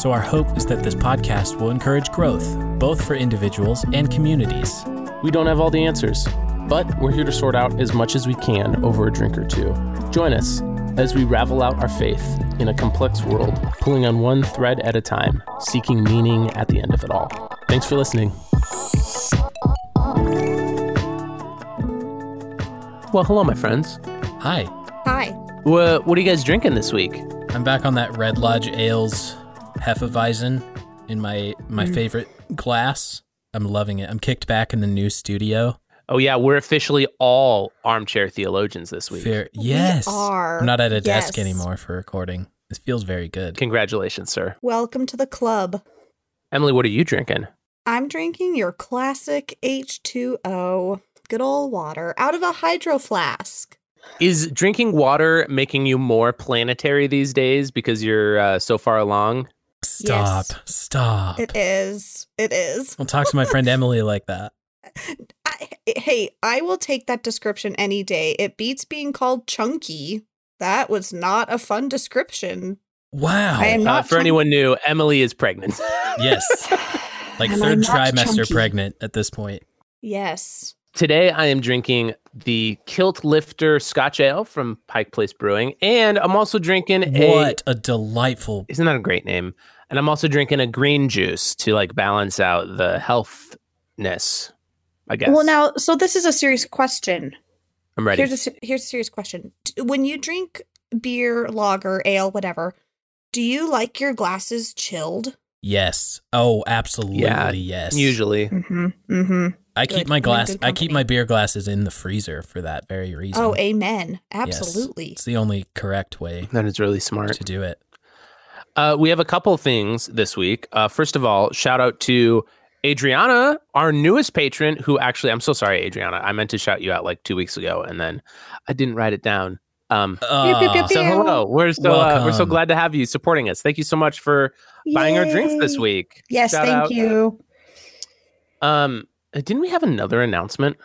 so our hope is that this podcast will encourage growth, both for individuals and communities. We don't have all the answers, but we're here to sort out as much as we can over a drink or two. Join us as we ravel out our faith in a complex world, pulling on one thread at a time, seeking meaning at the end of it all. Thanks for listening. Well, hello, my friends. Hi, Hi. What, what are you guys drinking this week? I'm back on that Red Lodge Ales Hefeweizen in my my favorite glass. I'm loving it. I'm kicked back in the new studio. Oh, yeah, we're officially all armchair theologians this week. Fair. Yes. We are. I'm not at a desk anymore for recording. This feels very good. Congratulations, sir. Welcome to the club. Emily, what are you drinking? I'm drinking your classic H2O, good old water, out of a hydro flask. Is drinking water making you more planetary these days because you're uh, so far along? Stop. Yes. Stop. It is. It is. Don't talk to my friend Emily like that. I, hey, I will take that description any day. It beats being called chunky. That was not a fun description. Wow. I am Uh, not for chunk- anyone new, Emily is pregnant. yes. Like And third trimester chunky. pregnant at this point. Yes. Today, I am drinking the Kilt Lifter Scotch Ale from Pike Place Brewing, and I'm also drinking a. What a delightful. Isn't that a great name? And I'm also drinking a green juice to like balance out the healthness. I guess. Well, now, so this is a serious question. I'm ready. Here's a here's a serious question. When you drink beer, lager, ale, whatever, do you like your glasses chilled? Yes. Oh, absolutely Yeah, yes. Usually, Mm-hmm. Mm-hmm. I keep Good. my glass I keep my beer glasses in the freezer for that very reason. Oh, amen. Yes. Absolutely. It's the only correct way that is really smart. to do it. Uh, we have a couple things this week. Uh, first of all, shout out to Adriana, our newest patron, who actually, I'm so sorry, Adriana. I meant to shout you out like two weeks ago, and then I didn't write it down. Um, Uh, so hello, we're so uh, we're so glad to have you supporting us. Thank you so much for buying our drinks this week. Yes, Shout thank out. you. Um, didn't we have another announcement?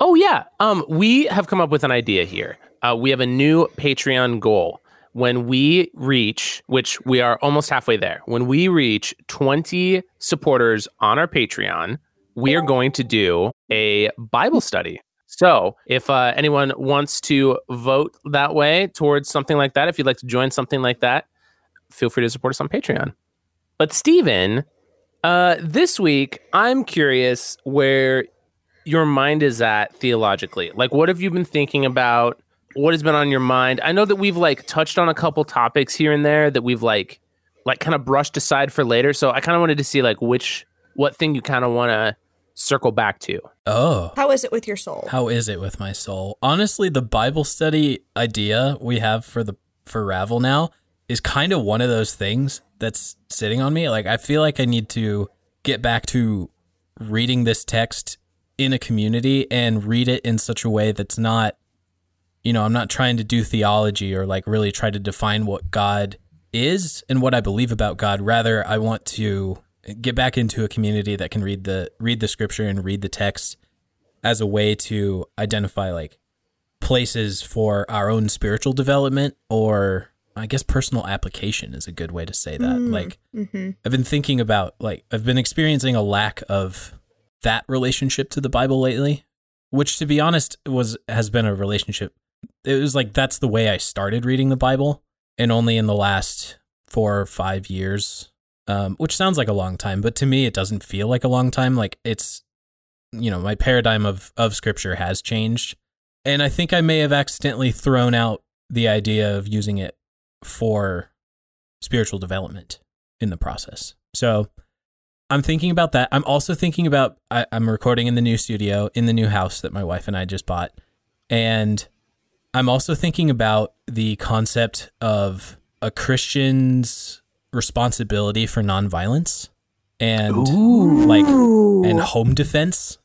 Oh yeah. Um, we have come up with an idea here. Uh, we have a new Patreon goal. When we reach, which we are almost halfway there, when we reach 20 supporters on our Patreon, we are going to do a Bible study. So, if uh, anyone wants to vote that way towards something like that, if you'd like to join something like that, feel free to support us on Patreon. But Steven, uh, this week, I'm curious where your mind is at theologically. Like, what have you been thinking about? What has been on your mind? I know that we've like touched on a couple topics here and there that we've like, like kind of brushed aside for later. So I kind of wanted to see like which, what thing you kind of want to circle back to. Oh. How is it with your soul? How is it with my soul? Honestly, the Bible study idea we have for the for Ravel now is kind of one of those things that's sitting on me. Like I feel like I need to get back to reading this text in a community and read it in such a way that's not you know, I'm not trying to do theology or like really try to define what God is and what I believe about God. Rather, I want to get back into a community that can read the read the scripture and read the text as a way to identify like places for our own spiritual development or I guess personal application is a good way to say that. Mm. Like Mm-hmm. I've been thinking about like I've been experiencing a lack of that relationship to the Bible lately, which to be honest was has been a relationship. It was like that's the way I started reading the Bible, and only in the last four or five years, um, which sounds like a long time, but to me it doesn't feel like a long time. Like it's, you know, my paradigm of of Scripture has changed, and I think I may have accidentally thrown out the idea of using it for spiritual development in the process. So I'm thinking about that. I'm also thinking about I, I'm recording in the new studio in the new house that my wife and I just bought, and I'm also thinking about the concept of a Christian's responsibility for nonviolence and Ooh. like and home defense.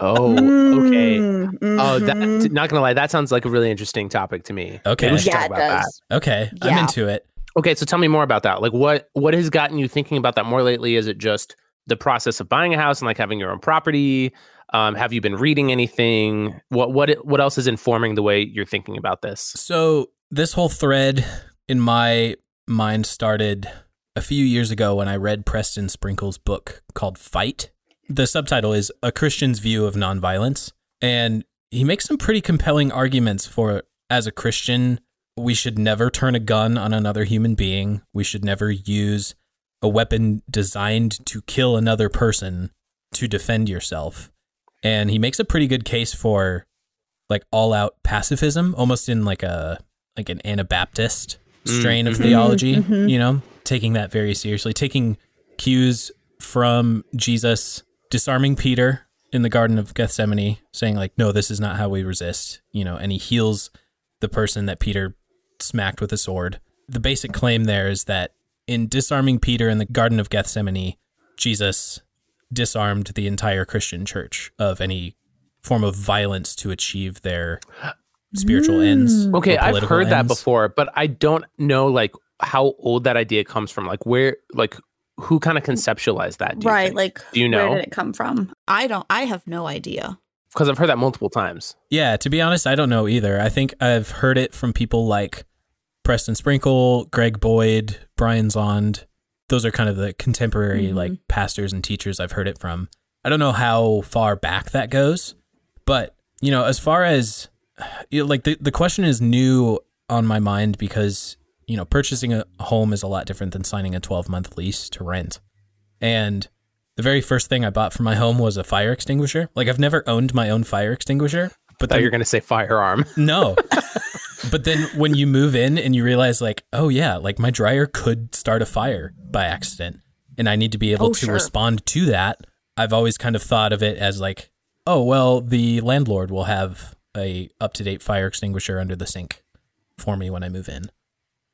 Oh, okay. Mm, Oh, that mhm. not gonna lie, that sounds like a really interesting topic to me. Okay. We should yeah, talk it about does. Okay, I'm into it. Okay, so tell me more about that. Like, what what has gotten you thinking about that more lately? Is it just the process of buying a house and like having your own property? Um, have you been reading anything? What what what else is informing the way you're thinking about this? So this whole thread in my mind started a few years ago when I read Preston Sprinkle's book called Fight. The subtitle is A Christian's View of Nonviolence. And he makes some pretty compelling arguments for as a Christian, we should never turn a gun on another human being. We should never use a weapon designed to kill another person to defend yourself. And he makes a pretty good case for like all out pacifism, almost in like a like an Anabaptist strain of Mhm. theology, Mhm. you know, taking that very seriously, taking cues from Jesus disarming Peter in the Garden of Gethsemane, saying like, "No, this is not how we resist," you know, and he heals the person that Peter smacked with a sword. The basic claim there is that in disarming Peter in the Garden of Gethsemane, Jesus disarmed the entire Christian church of any form of violence to achieve their spiritual ends. Mm. or Okay, I've political heard that before, but I don't know like how old that idea comes from. Like where like who kind of conceptualized that? Do you right, think? like Do you know? where did it come from? I don't. I have no idea. because I've heard that multiple times. Yeah, to be honest, I don't know either. I think I've heard it from people like Preston Sprinkle, Greg Boyd, Brian Zahnd. Those are kind of the contemporary Mhm. like pastors and teachers I've heard it from. I don't know how far back that goes, but you know, as far as you know, like the the question is new on my mind because you know purchasing a home is a lot different than signing a 12 month lease to rent, and the very first thing I bought for my home was a fire extinguisher. Like I've never owned my own fire extinguisher, but Thought then you're going to say firearm. no. but then when you move in and you realize like, oh yeah, like my dryer could start a fire by accident and I need to be able Oh, to sure. respond to that. I've always kind of thought of it as like, oh well, the landlord will have a up-to-date fire extinguisher under the sink for me when I move in.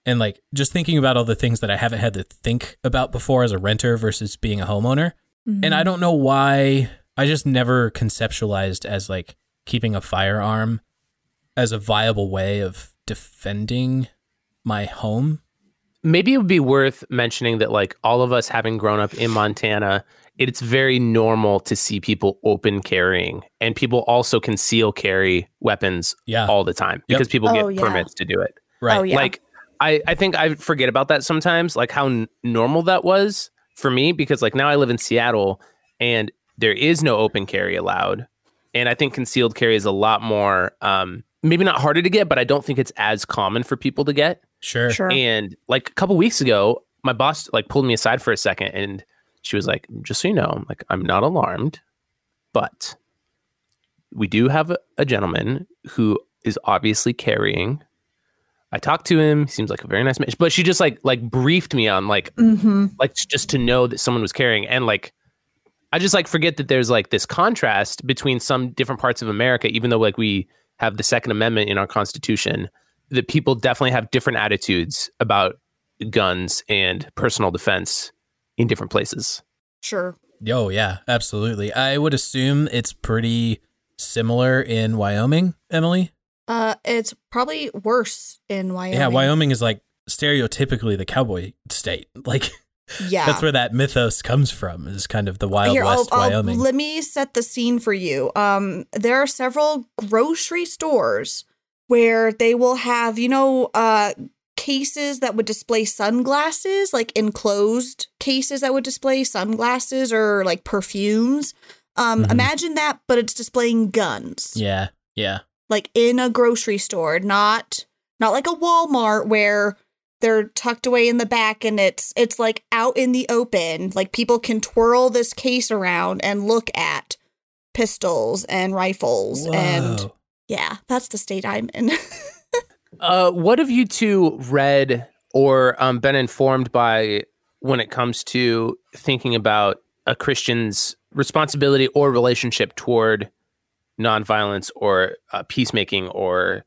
And like just thinking about all the things that I haven't had to think about before as a renter versus being a homeowner. And I mm-hmm. don't know why I just never conceptualized as like keeping a firearm as a viable way of defending my home. Maybe it would be worth mentioning that like all of us having grown up in Montana, it's very normal to see people open carrying and people also conceal carry weapons Yeah. all the time Yep. because people Oh, get yeah. permits to do it. right. Oh, yeah. Like I, I think I forget about that sometimes, like how n- normal that was for me because like now I live in Seattle and there is no open carry allowed. And I think concealed carry is a lot more um maybe not harder to get, but I don't think it's as common for people to get. Sure. Sure. And like a couple weeks ago, my boss like pulled me aside for a second and she was like, just so you know, I'm like, I'm not alarmed, but we do have a, a gentleman who is obviously carrying. I talked to him. He seems like a very nice man. But she just like like briefed me on like Mm-hmm. like just to know that someone was caring and like I just like forget that there's like this contrast between some different parts of America, even though like we have the Second Amendment in our Constitution, that people definitely have different attitudes about guns and personal defense in different places. Sure. Oh yeah, absolutely. I would assume it's pretty similar in Wyoming, Emily. Uh, it's probably worse in Wyoming. Yeah, Wyoming is like stereotypically the cowboy state. Like Yeah. that's where that mythos comes from. Is kind of the Wild Here, West I'll, I'll- Wyoming. let me set the scene for you. Um, there are several grocery stores where they will have, you know, uh, cases that would display sunglasses, like enclosed cases that would display sunglasses or like perfumes. Um, Mhm. imagine that, but it's displaying guns, yeah, yeah, like in a grocery store, not not like a Walmart where they're tucked away in the back and it's it's like out in the open. Like people can twirl this case around and look at pistols and rifles and yeah that's the state i'm in. Uh, what have you two read or um, been informed by when it comes to thinking about a Christian's responsibility or relationship toward nonviolence or uh, peacemaking or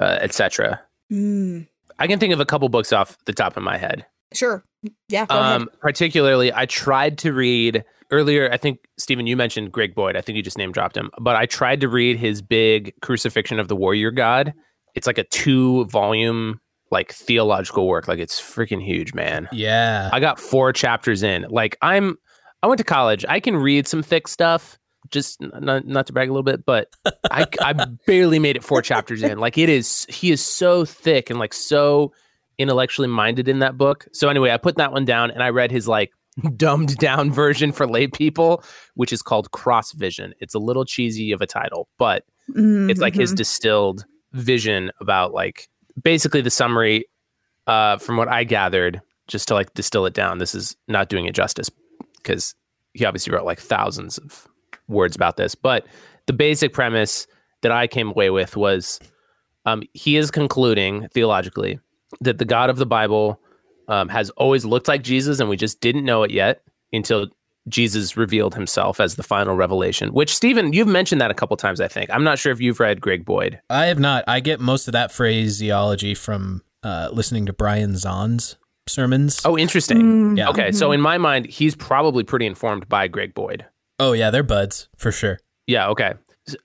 uh, etc.? Hmm. I can think of a couple books off the top of my head. Sure. Yeah. Go ahead. Um, particularly, I tried to read earlier. I think Stephen, you mentioned Greg Boyd. I think you just name dropped him, but I tried to read his big Crucifixion of the Warrior God. It's like a two volume like theological work. Like it's freaking huge, man. Yeah. I got four chapters in. Like I'm, I went to college. I can read some thick stuff. Just not, not to brag a little bit, but I, I barely made it four chapters in. Like it is, he is so thick and like so intellectually minded in that book. So anyway, I put that one down and I read his like dumbed down version for lay people, which is called Cross Vision. It's a little cheesy of a title, but it's like his Mhm. distilled vision about like basically the summary uh from what i gathered just to like distill it down this is not doing it justice because he obviously wrote like thousands of words about this but the basic premise that i came away with was um he is concluding theologically that the god of the bible um, has always looked like jesus and we just didn't know it yet until Jesus revealed himself as the final revelation, which Stephen, you've mentioned that a couple times, I think. I'm not sure if you've read Greg Boyd. I have not. I get most of that phraseology from uh, listening to Brian Zahnd's sermons. Oh, interesting. Mm, Yeah. Okay, so in my mind, he's probably pretty informed by Greg Boyd. Oh, yeah, they're buds for sure. Yeah, okay.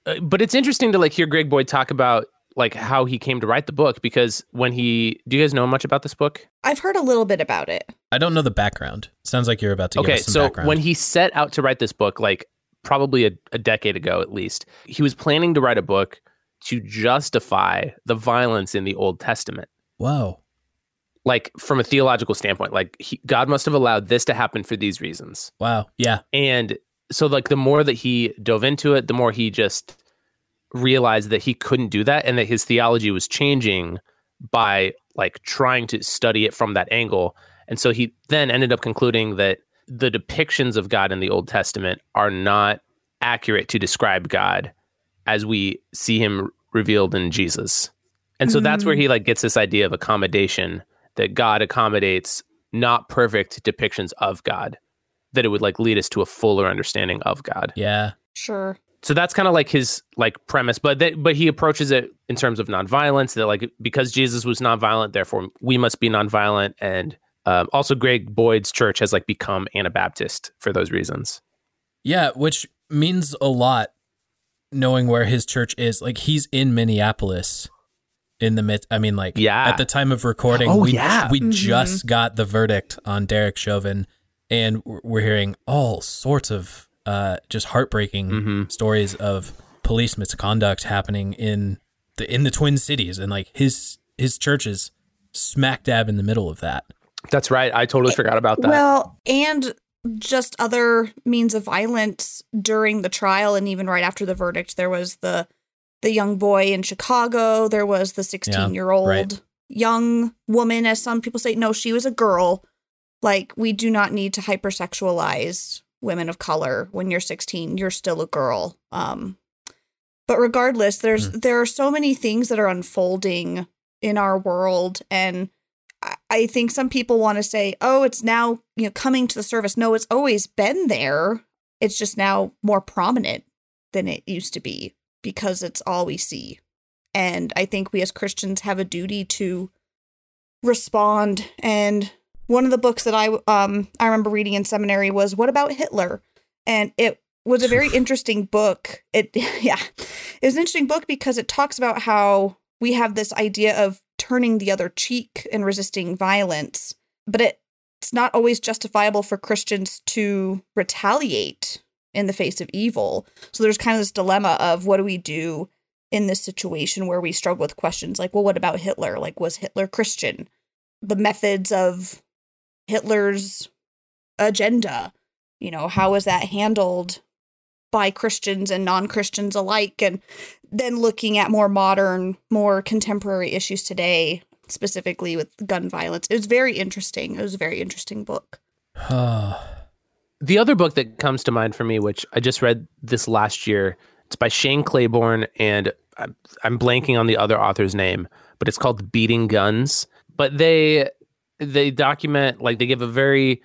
Uh, But it's interesting to like hear Greg Boyd talk about like how he came to write the book because when he do you guys know much about this book? I've heard a little bit about it. I don't know the background. Sounds like you're about to give okay, us some so background. when he set out to write this book, like probably a, a decade ago at least, he was planning to write a book to justify the violence in the Old Testament. Whoa. Like from a theological standpoint, like he, God must have allowed this to happen for these reasons. Wow. Yeah. And so like the more that he dove into it, the more he just realized that he couldn't do that and that his theology was changing by like trying to study it from that angle. And so he then ended up concluding that the depictions of God in the Old Testament are not accurate to describe God as we see him revealed in Jesus. And so that's where he mm. like gets this idea of accommodation that God accommodates not perfect depictions of God that it would like lead us to a fuller understanding of God. Yeah. Sure. So that's kind of like his like premise, but that but he approaches it in terms of nonviolence. That like because Jesus was nonviolent, therefore we must be nonviolent. And um, also, Greg Boyd's church has like become Anabaptist for those reasons. Yeah, which means a lot knowing where his church is. Like he's in Minneapolis in the mid I mean like Yeah. at the time of recording Oh, we yeah. we Mhm. just got the verdict on Derek Chauvin and we're we're hearing all sorts of uh just heartbreaking Mhm. stories of police misconduct happening in the in the Twin Cities and like his his church is smack dab in the middle of that. That's right. I totally forgot about that. Well, and just other means of violence during the trial and even right after the verdict. There was the the young boy in Chicago. There was the 16 year old right. young woman, as some people say. No, she was a girl. Like, we do not need to hypersexualize women of color. When you're 16, you're still a girl. Um, but regardless, there's there are so many things that are unfolding in our world, and I- I think some people want to say, "Oh, it's now you know coming to the surface." No, it's always been there. It's just now more prominent than it used to be because it's all we see. And I think we as Christians have a duty to respond. And one of the books that I um I remember reading in seminary was "What About Hitler?" and it was a very interesting book. It yeah, it was an interesting book because it talks about how we have this idea of turning the other cheek and resisting violence, but it, it's not always justifiable for Christians to retaliate in the face of evil. So there's kind of this dilemma of what do we do in this situation where we struggle with questions like, well, what about Hitler? Like, was Hitler Christian? The methods of Hitler's agenda, you know, how was that handled by Christians and non Christians alike? And then looking at more modern, more contemporary issues today, specifically with gun violence. It was very interesting. It was a very interesting book. The other book that comes to mind for me, which I just read this last year, it's by Shane Claiborne, and I'm, I'm blanking on the other author's name, but it's called Beating Guns. But they they document like they give a very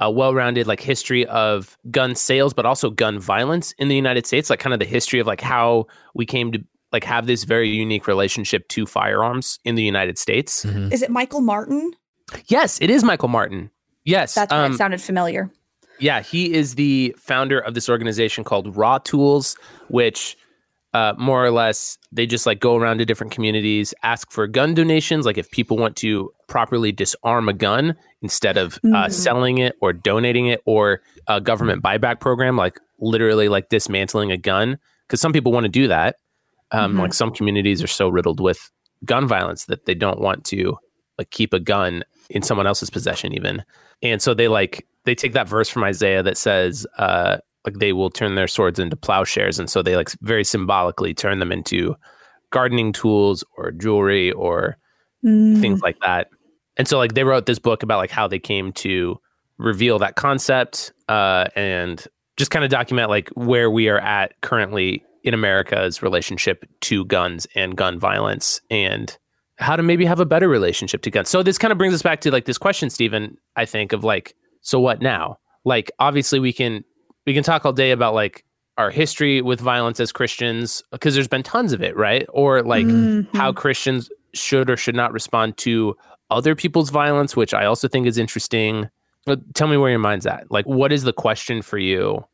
uh, well-rounded like history of gun sales, but also gun violence in the United States, like kind of the history of like how we came to like have this very unique relationship to firearms in the United States. Mhm. Is it Michael Martin? Yes, it is Michael Martin. Yes. That's why um, it sounded familiar. Yeah, he is the founder of this organization called Raw Tools, which uh, more or less they just like go around to different communities, ask for gun donations. Like if people want to properly disarm a gun instead of uh, Mhm. selling it or donating it, or a government buyback program, like literally like dismantling a gun, because some people want to do that. Um, Mhm. Like some communities are so riddled with gun violence that they don't want to like keep a gun in someone else's possession, even. And so they like they take that verse from Isaiah that says, uh, like they will turn their swords into plowshares, and so they like very symbolically turn them into gardening tools or jewelry or Mm. things like that. And so like they wrote this book about like how they came to reveal that concept uh, and just kind of document like where we are at currently in America's relationship to guns and gun violence and how to maybe have a better relationship to guns. So this kind of brings us back to like this question, Stephen, I think of like, so what now? Like obviously we can we can talk all day about like our history with violence as Christians because there's been tons of it, right? Or like Mhm. how Christians should or should not respond to other people's violence, which I also think is interesting. But tell me where your mind's at. Like, what is the question for you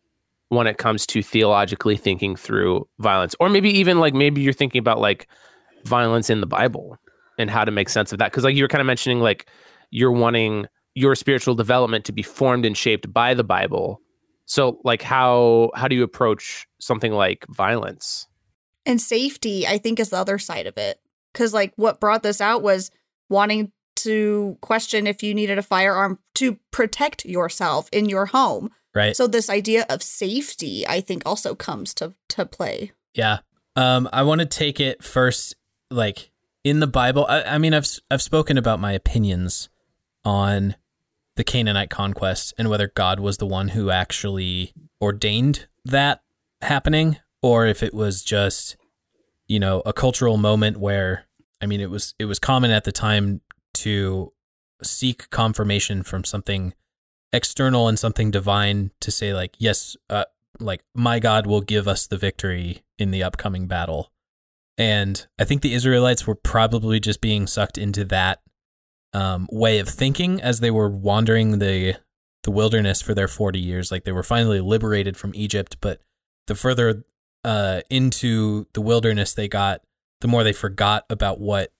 when it comes to theologically thinking through violence? Or maybe even like maybe you're thinking about like violence in the Bible and how to make sense of that. Cause like you were kind of mentioning, like you're wanting your spiritual development to be formed and shaped by the Bible. So like how how do you approach something like violence? And safety, I think, is the other side of it. Because, like, what brought this out was wanting to question if you needed a firearm to protect yourself in your home. Right. So, this idea of safety, I think, also comes to, to play. Yeah. Um, I want to take it first, like in the Bible. I, I mean, I've s- I've spoken about my opinions on the Canaanite conquest and whether God was the one who actually ordained that happening, or if it was just, you know, a cultural moment where, I mean, it was it was common at the time to seek confirmation from something external and something divine to say like, yes, uh, like my God will give us the victory in the upcoming battle. And I think the Israelites were probably just being sucked into that um, way of thinking as they were wandering the the wilderness for their 40 years. Like they were finally liberated from Egypt, but the further uh, into the wilderness they got, the more they forgot about what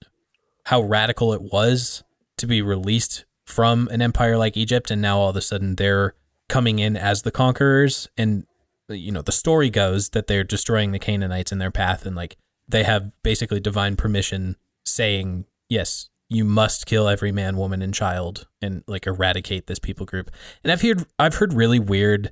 how radical it was to be released from an empire like Egypt, and now all of a sudden they're coming in as the conquerors. And you know the story goes that they're destroying the Canaanites in their path. And like they have basically divine permission saying yes you must kill every man woman and child and like eradicate this people group and I've heard I've heard really weird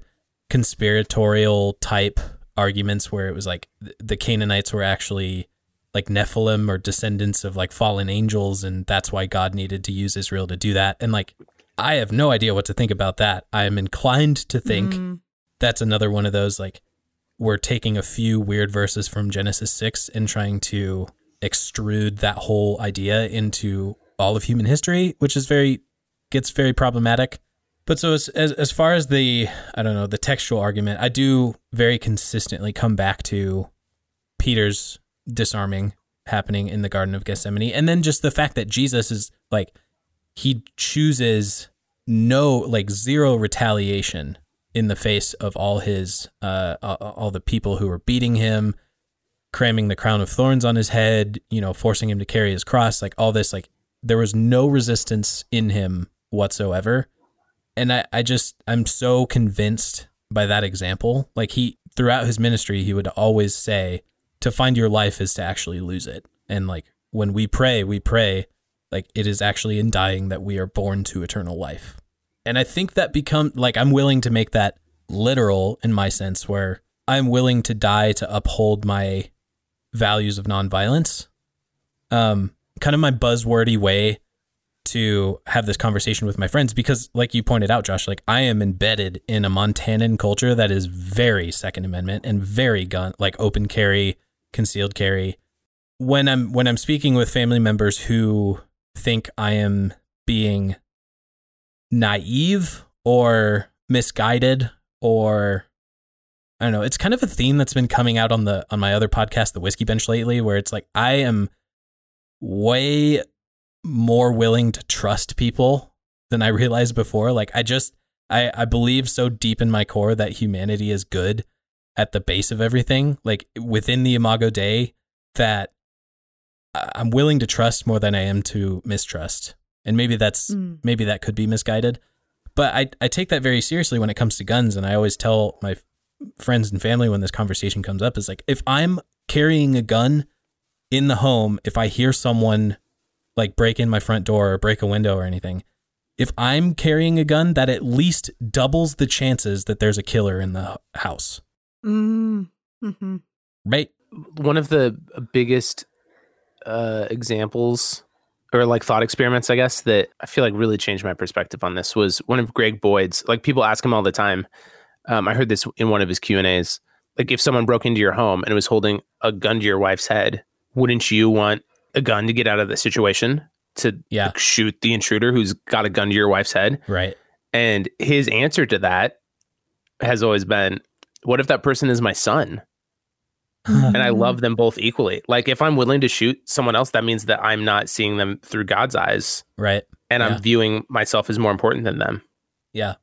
conspiratorial type arguments where it was like the Canaanites were actually like Nephilim or descendants of like fallen angels and that's why God needed to use Israel to do that and like I have no idea what to think about that. I am inclined to think Mm. that's another one of those like we're taking a few weird verses from Genesis 6 and trying to extrude that whole idea into all of human history, which is very gets very problematic. But so as, as as far as the I don't know, the textual argument, I do very consistently come back to Peter's disarming happening in the Garden of Gethsemane and then just the fact that Jesus is like he chooses no like zero retaliation in the face of all his uh all the people who were beating him cramming the crown of thorns on his head you know forcing him to carry his cross like all this like there was no resistance in him whatsoever. And i i just i'm so convinced by that example. Like he throughout his ministry he would always say to find your life is to actually lose it. And like when we pray we pray like it is actually in dying that we are born to eternal life. And i think that become like i'm willing to make that literal in my sense where i'm willing to die to uphold my values of nonviolence. Um kind of my buzzwordy way to have this conversation with my friends because like you pointed out Josh like I am embedded in a Montanan culture that is very second amendment and very gun like open carry concealed carry. When I'm when I'm speaking with family members who think I am being naive or misguided or I don't know, it's kind of a theme that's been coming out on the on my other podcast, the Whiskey Bench lately, where it's like I am way more willing to trust people than I realized before. Like I just I I believe so deep in my core that humanity is good at the base of everything, like within the Imago Dei, that I'm willing to trust more than I am to mistrust. And maybe that's Mm. maybe that could be misguided. But I I take that very seriously when it comes to guns and I always tell my friends and family when this conversation comes up is like if I'm carrying a gun in the home, if I hear someone like break in my front door or break a window or anything, if I'm carrying a gun, that at least doubles the chances that there's a killer in the house. Mm. hmm Right? one of the biggest uh, examples or like thought experiments, I guess, that I feel like really changed my perspective on this was one of Greg Boyd's. Like people ask him all the time. Um, I heard this in one of his Q and A's. Like if someone broke into your home and was holding a gun to your wife's head, wouldn't you want a gun to get out of the situation to Yeah. like, shoot the intruder who's got a gun to your wife's head? Right. And his answer to that has always been, "What if that person is my son?" and I love them both equally. Like if I'm willing to shoot someone else, that means that I'm not seeing them through God's eyes Right. and Yeah. I'm viewing myself as more important than them. Yeah.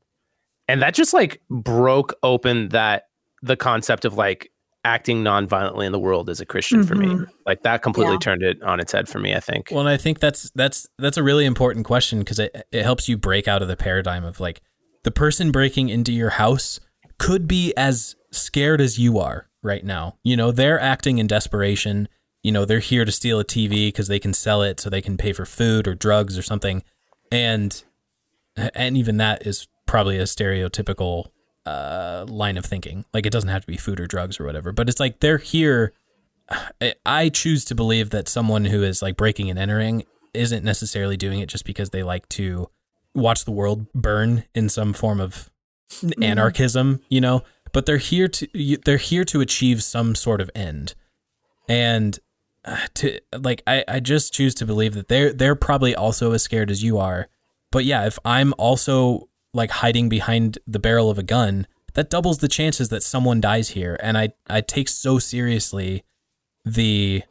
And that just like broke open that the concept of like acting non-violently in the world as a Christian for me. Mhm. Like that completely Yeah. turned it on its head for me, I think. Well, and I think that's that's that's a really important question because it it helps you break out of the paradigm of like the person breaking into your house could be as scared as you are right now. You know, they're acting in desperation. You know, they're here to steal a TV because they can sell it so they can pay for food or drugs or something. And and even that is probably a stereotypical uh, line of thinking. Like it doesn't have to be food or drugs or whatever, but it's like they're here I- choose to believe that someone who is like breaking and entering isn't necessarily doing it just because they like to watch the world burn in some form of anarchism, you know, but they're here to they're here to achieve some sort of end. And uh, to like I I just choose to believe that they're they're probably also as scared as you are. But yeah, if I'm also like hiding behind the barrel of a gun, that doubles the chances that someone dies here. And I I take so seriously the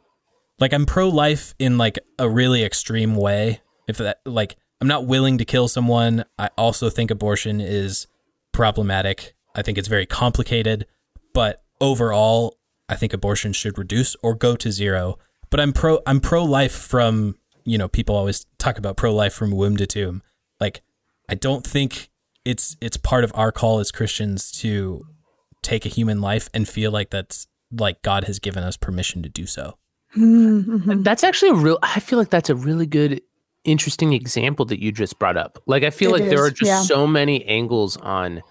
like I'm pro life in like a really extreme way. If that like I'm not willing to kill someone, I also think abortion is problematic. I think it's very complicated, but overall I think abortion should reduce or go to zero. But I'm pro I'm pro life from, you know, people always talk about pro life from womb to tomb. Like I don't think it's it's part of our call as Christians to take a human life and feel like that's like God has given us permission to do so. Mm-hmm. That's actually a real I feel like that's a really good interesting example that you just brought up. Like I feel It like there are just yeah. so many angles on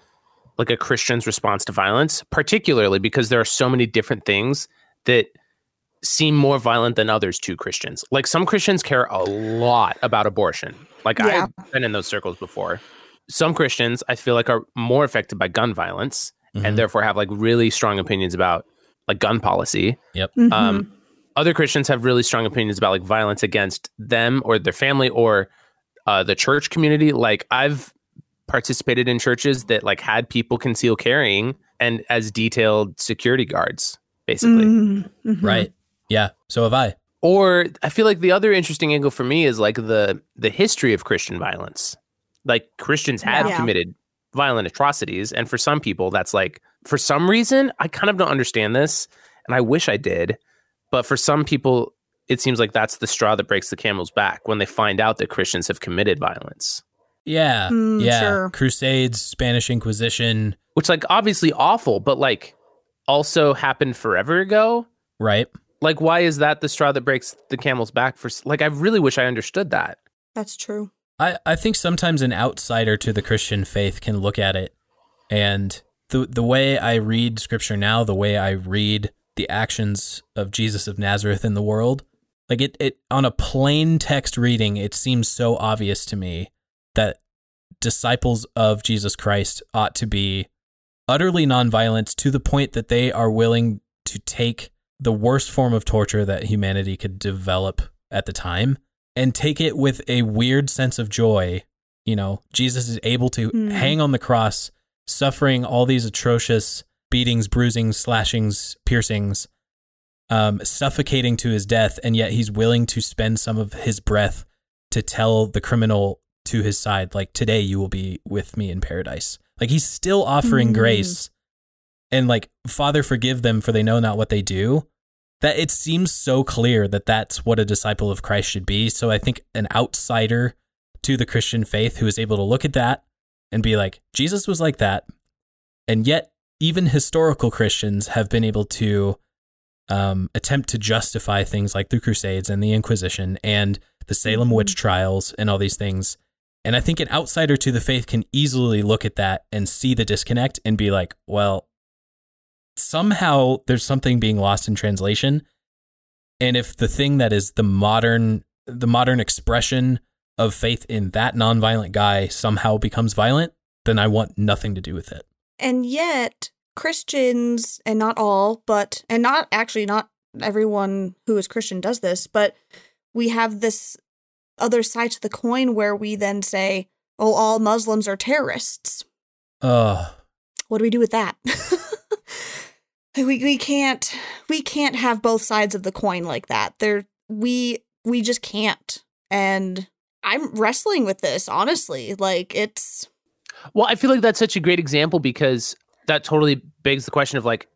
like a Christian's response to violence, particularly because there are so many different things that seem more violent than others to Christians. Like some Christians care a lot about abortion. Like Yeah. I've been in those circles before. Some Christians I feel like are more affected by gun violence Mhm. and therefore have like really strong opinions about like gun policy. Yep. Mm-hmm. Um, other Christians have really strong opinions about like violence against them or their family or uh, the church community. Like I've participated in churches that like had people conceal carrying and as detailed security guards, basically. Mm-hmm. Mhm. Right. Yeah. So have I. Or I feel like the other interesting angle for me is like the the history of Christian violence. Like Christians have Yeah. committed violent atrocities, and for some people, that's like for some reason I kind of don't understand this, and I wish I did. But for some people, it seems like that's the straw that breaks the camel's back when they find out that Christians have committed violence, Yeah. Mm, yeah. sure. Crusades, Spanish Inquisition. which like obviously awful, but like also happened forever ago. Right. Like, why is that the straw that breaks the camel's back? For like, I really wish I understood that. That's true. I, I think sometimes an outsider to the Christian faith can look at it and the the way I read scripture now, the way I read the actions of Jesus of Nazareth in the world, like it, it on a plain text reading, it seems so obvious to me that disciples of Jesus Christ ought to be utterly nonviolent to the point that they are willing to take the worst form of torture that humanity could develop at the time and take it with a weird sense of joy. You know, Jesus is able to Hmm. hang on the cross, suffering all these atrocious beatings, bruisings, slashings, piercings, um, suffocating to his death, and yet he's willing to spend some of his breath to tell the criminal to his side, like, today you will be with me in paradise. Like, he's still offering Mm. grace and, like, Father, forgive them for they know not what they do. That it seems so clear that that's what a disciple of Christ should be. So I think an outsider to the Christian faith who is able to look at that and be like, Jesus was like that. And yet, even historical Christians have been able to um, attempt to justify things like the Crusades and the Inquisition and the Salem witch trials and all these things. And I think an outsider to the faith can easily look at that and see the disconnect and be like, well, somehow there's something being lost in translation. And if the thing that is the modern the modern expression of faith in that nonviolent guy somehow becomes violent, then I want nothing to do with it. And yet, Christians, and not all, but, and not actually, not everyone who is Christian does this, but we have this other side to the coin where we then say, oh, all Muslims are terrorists. Ugh. What do we do with that? we, we can't we can't have both sides of the coin like that. There we we just can't. And I'm wrestling with this, honestly. Like it's Well, I feel like that's such a great example because that totally begs the question of like,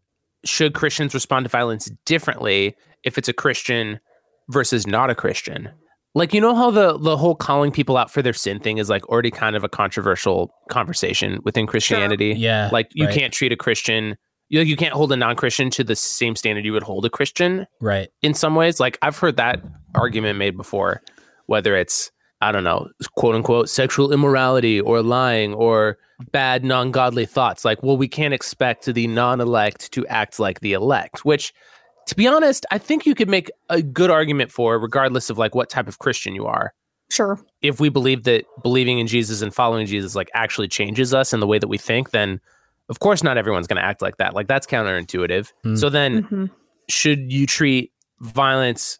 should Christians respond to violence differently if it's a Christian versus not a Christian? Like, you know how the the whole calling people out for their sin thing is like already kind of a controversial conversation within Christianity. Yeah. Like, you right, can't treat a Christian, you, you can't hold a non Christian to the same standard you would hold a Christian Right. in some ways. Like I've heard that argument made before, whether it's I don't know, quote unquote, sexual immorality or lying or bad non godly thoughts. Like, well, we can't expect the non elect to act like the elect, which to be honest, I think you could make a good argument for, regardless of like what type of Christian you are. sure. If we believe that believing in Jesus and following Jesus like actually changes us in the way that we think, then of course not everyone's going to act like that. Like that's counterintuitive. Hmm. So then Mhm. should you treat violence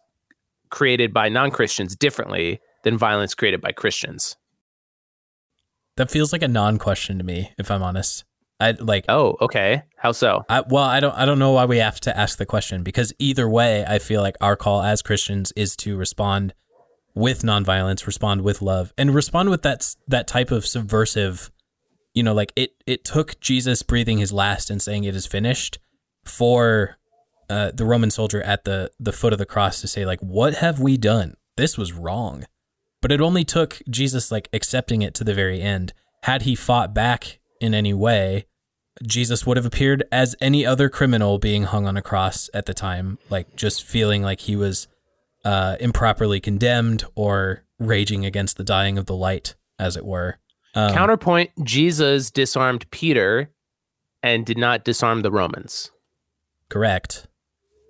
created by non-Christians differently than violence created by Christians? That feels like a non-question to me, if I'm honest. I like Oh, okay. How so? I, well, I don't I don't know why we have to ask the question because either way, I feel like our call as Christians is to respond with nonviolence, respond with love, and respond with that that type of subversive. You know, like it it took Jesus breathing his last and saying it is finished for uh, the Roman soldier at the the foot of the cross to say like, "What have we done? This was wrong." But it only took Jesus like accepting it to the very end. Had he fought back in any way, Jesus would have appeared as any other criminal being hung on a cross at the time, like just feeling like he was uh, improperly condemned or raging against the dying of the light, as it were. Um, Counterpoint: Jesus disarmed Peter and did not disarm the Romans. correct.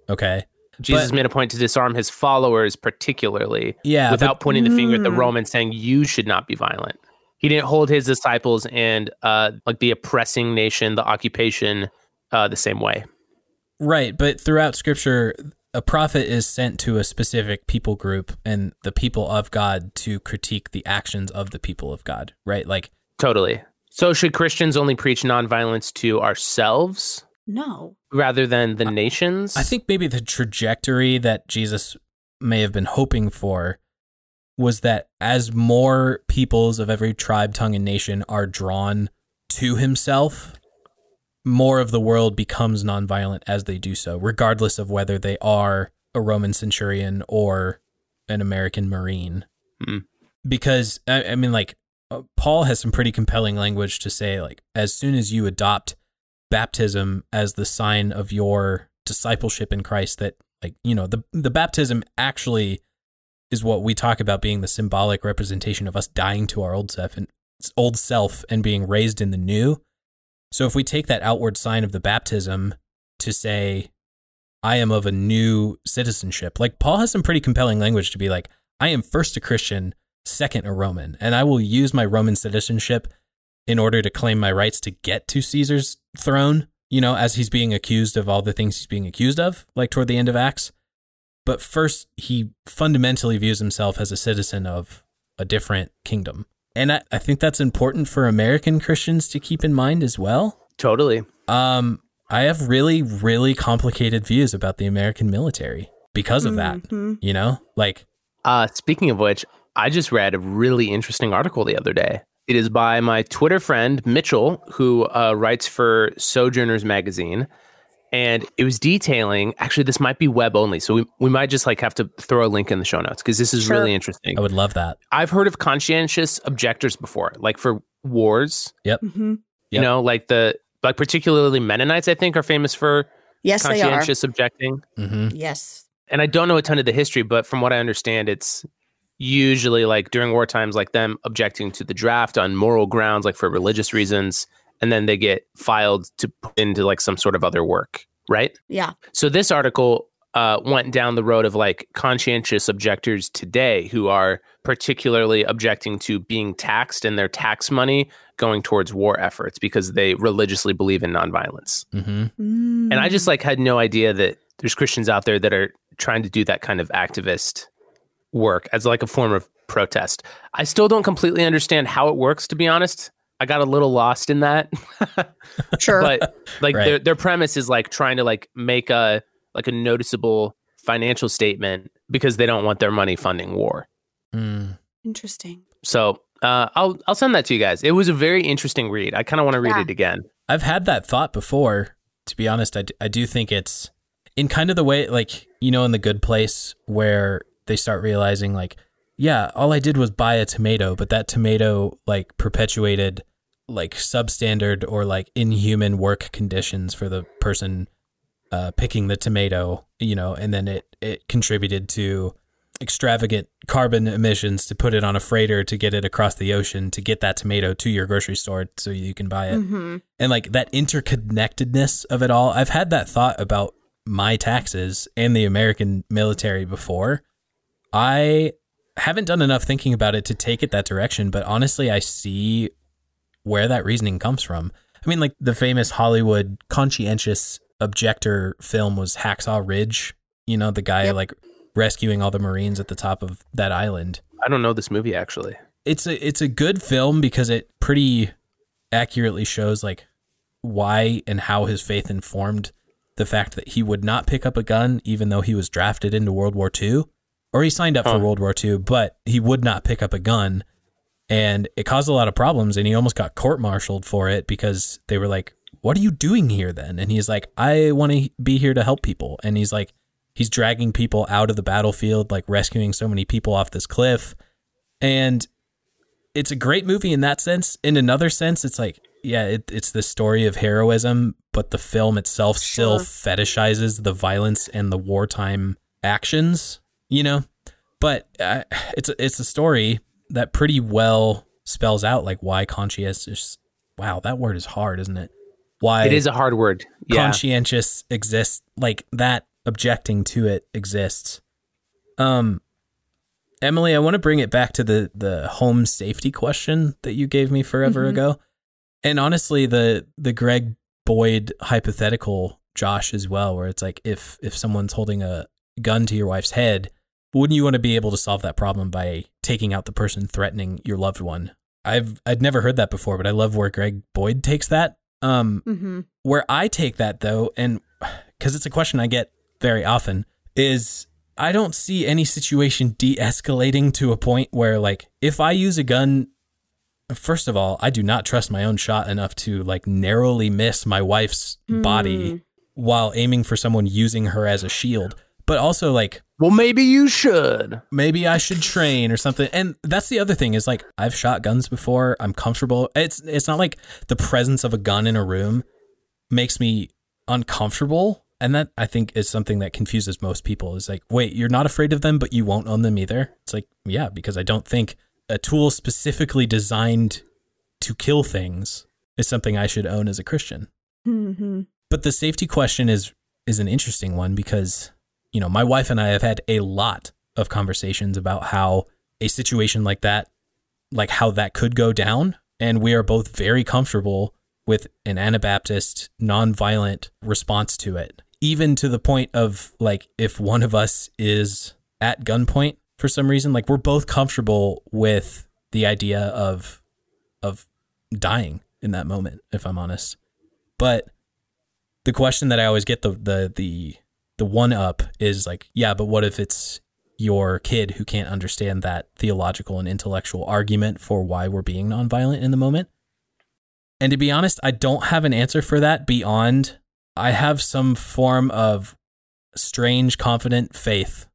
Okay. Jesus But- made a point to disarm his followers, particularly Yeah. without but, pointing the finger at the Mm. Romans, saying you should not be violent. He didn't hold his disciples and uh, like the oppressing nation, the occupation, uh, the same way. right. But throughout scripture, a prophet is sent to a specific people group and the people of God to critique the actions of the people of God, right? Like, Totally. So, should Christians only preach nonviolence to ourselves No. rather than the nations? I think maybe the trajectory that Jesus may have been hoping for was that as more peoples of every tribe, tongue, and nation are drawn to himself, more of the world becomes nonviolent as they do so, regardless of whether they are a Roman centurion or an American Marine. Hmm. Because, I, I mean, like, uh, Paul has some pretty compelling language to say, like, as soon as you adopt baptism as the sign of your discipleship in Christ that like you know the the baptism actually is what we talk about being the symbolic representation of us dying to our old self and old self and being raised in the new so if we take that outward sign of the baptism to say I am of a new citizenship like Paul has some pretty compelling language to be like I am first a Christian second a Roman and I will use my Roman citizenship in order to claim my rights to get to Caesar's throne, you know, as he's being accused of all the things he's being accused of, like toward the end of Acts. But first, he fundamentally views himself as a citizen of a different kingdom. And I, I think that's important for American Christians to keep in mind as well. totally. Um, I have really, really complicated views about the American military because of that. Mhm. You know, like, Uh, speaking of which, I just read a really interesting article the other day. It is by my Twitter friend Mitchell, who uh, writes for Sojourners magazine, and it was detailing. Actually, this might be web only, so we we might just like have to throw a link in the show notes because this is Sure. really interesting. I would love that. I've heard of conscientious objectors before, like for wars. hmm You Yep. know, like the like particularly Mennonites, I think, are famous for Yes, they are. conscientious objecting. hmm Yes. And I don't know a ton of the history, but from what I understand, it's usually like during war times, like them objecting to the draft on moral grounds, like for religious reasons, and then they get filed to put into like some sort of other work, right? Yeah. So this article uh, went down the road of like conscientious objectors today who are particularly objecting to being taxed and their tax money going towards war efforts because they religiously believe in nonviolence. hmm And I just like had no idea that there's Christians out there that are trying to do that kind of activist work as like a form of protest. I still don't completely understand how it works to be honest. I got a little lost in that. sure. but like Right. their their premise is like trying to like make a like a noticeable financial statement because they don't want their money funding war. Mm. Interesting. So uh, I'll I'll send that to you guys. It was a very interesting read. I kind of want to read Yeah. it again. I've had that thought before. To be honest, I, d- I do think it's in kind of the way, like, you know, in the good place where they start realizing, like, yeah, all I did was buy a tomato, but that tomato, like, perpetuated, like, substandard or, like, inhuman work conditions for the person uh, picking the tomato, you know, and then it, it contributed to extravagant carbon emissions to put it on a freighter to get it across the ocean to get that tomato to your grocery store so you can buy it hmm and like that interconnectedness of it all. I've had that thought about my taxes and the American military before. I haven't done enough thinking about it to take it that direction, but honestly, I see where that reasoning comes from. I mean, like the famous Hollywood conscientious objector film was Hacksaw Ridge, you know, the guy Yep. like rescuing all the Marines at the top of that island I don't know this movie actually. it's a it's a good film because it pretty accurately shows like why and how his faith informed the fact that he would not pick up a gun even though he was drafted into World War II or he signed up Huh. for World War II but he would not pick up a gun and it caused a lot of problems and he almost got court-martialed for it because they were like what are you doing here then and he's like I want to be here to help people and he's like he's dragging people out of the battlefield like rescuing so many people off this cliff and it's a great movie in that sense. In another sense, it's like, yeah, it, it's the story of heroism, but the film itself still fetishizes the violence and the wartime actions, you know. But uh, it's a, it's a story that pretty well spells out like why conscientious. Wow, that word is hard, isn't it? Why It is a hard word. Yeah. conscientious exists like that objecting to it exists um emily i want to bring it back to the the home safety question that you gave me forever Mhm. ago and honestly the the greg boyd hypothetical josh as well where it's like if if someone's holding a gun to your wife's head wouldn't you want to be able to solve that problem by taking out the person threatening your loved one? I've i'd never heard that before but i love where greg boyd takes that. Um hmm where I take that though, and because it's a question I get very often, is I don't see any situation de escalating to a point where, like, if I use a gun, first of all, I do not trust my own shot enough to, like, narrowly miss my wife's body while aiming for someone using her as a shield. But also, like, Well, maybe you should. maybe I should train or something. And that's the other thing is like I've shot guns before. I'm comfortable. It's it's not like the presence of a gun in a room makes me uncomfortable. And that I think is something that confuses most people. Is like, wait, you're not afraid of them, but you won't own them either. It's like, yeah, because I don't think a tool specifically designed to kill things is something I should own as a Christian. hmm But the safety question is is an interesting one because you know my wife and I have had a lot of conversations about how a situation like that, like how that could go down, and we are both very comfortable with an Anabaptist, nonviolent response to it, even to the point of like if one of us is at gunpoint for some reason, like we're both comfortable with the idea of of dying in that moment, if I'm honest. But the question that I always get the the the the one up is like, yeah, but what if it's your kid who can't understand that theological and intellectual argument for why we're being nonviolent in the moment. And to be honest, I don't have an answer for that beyond I have some form of strange, confident faith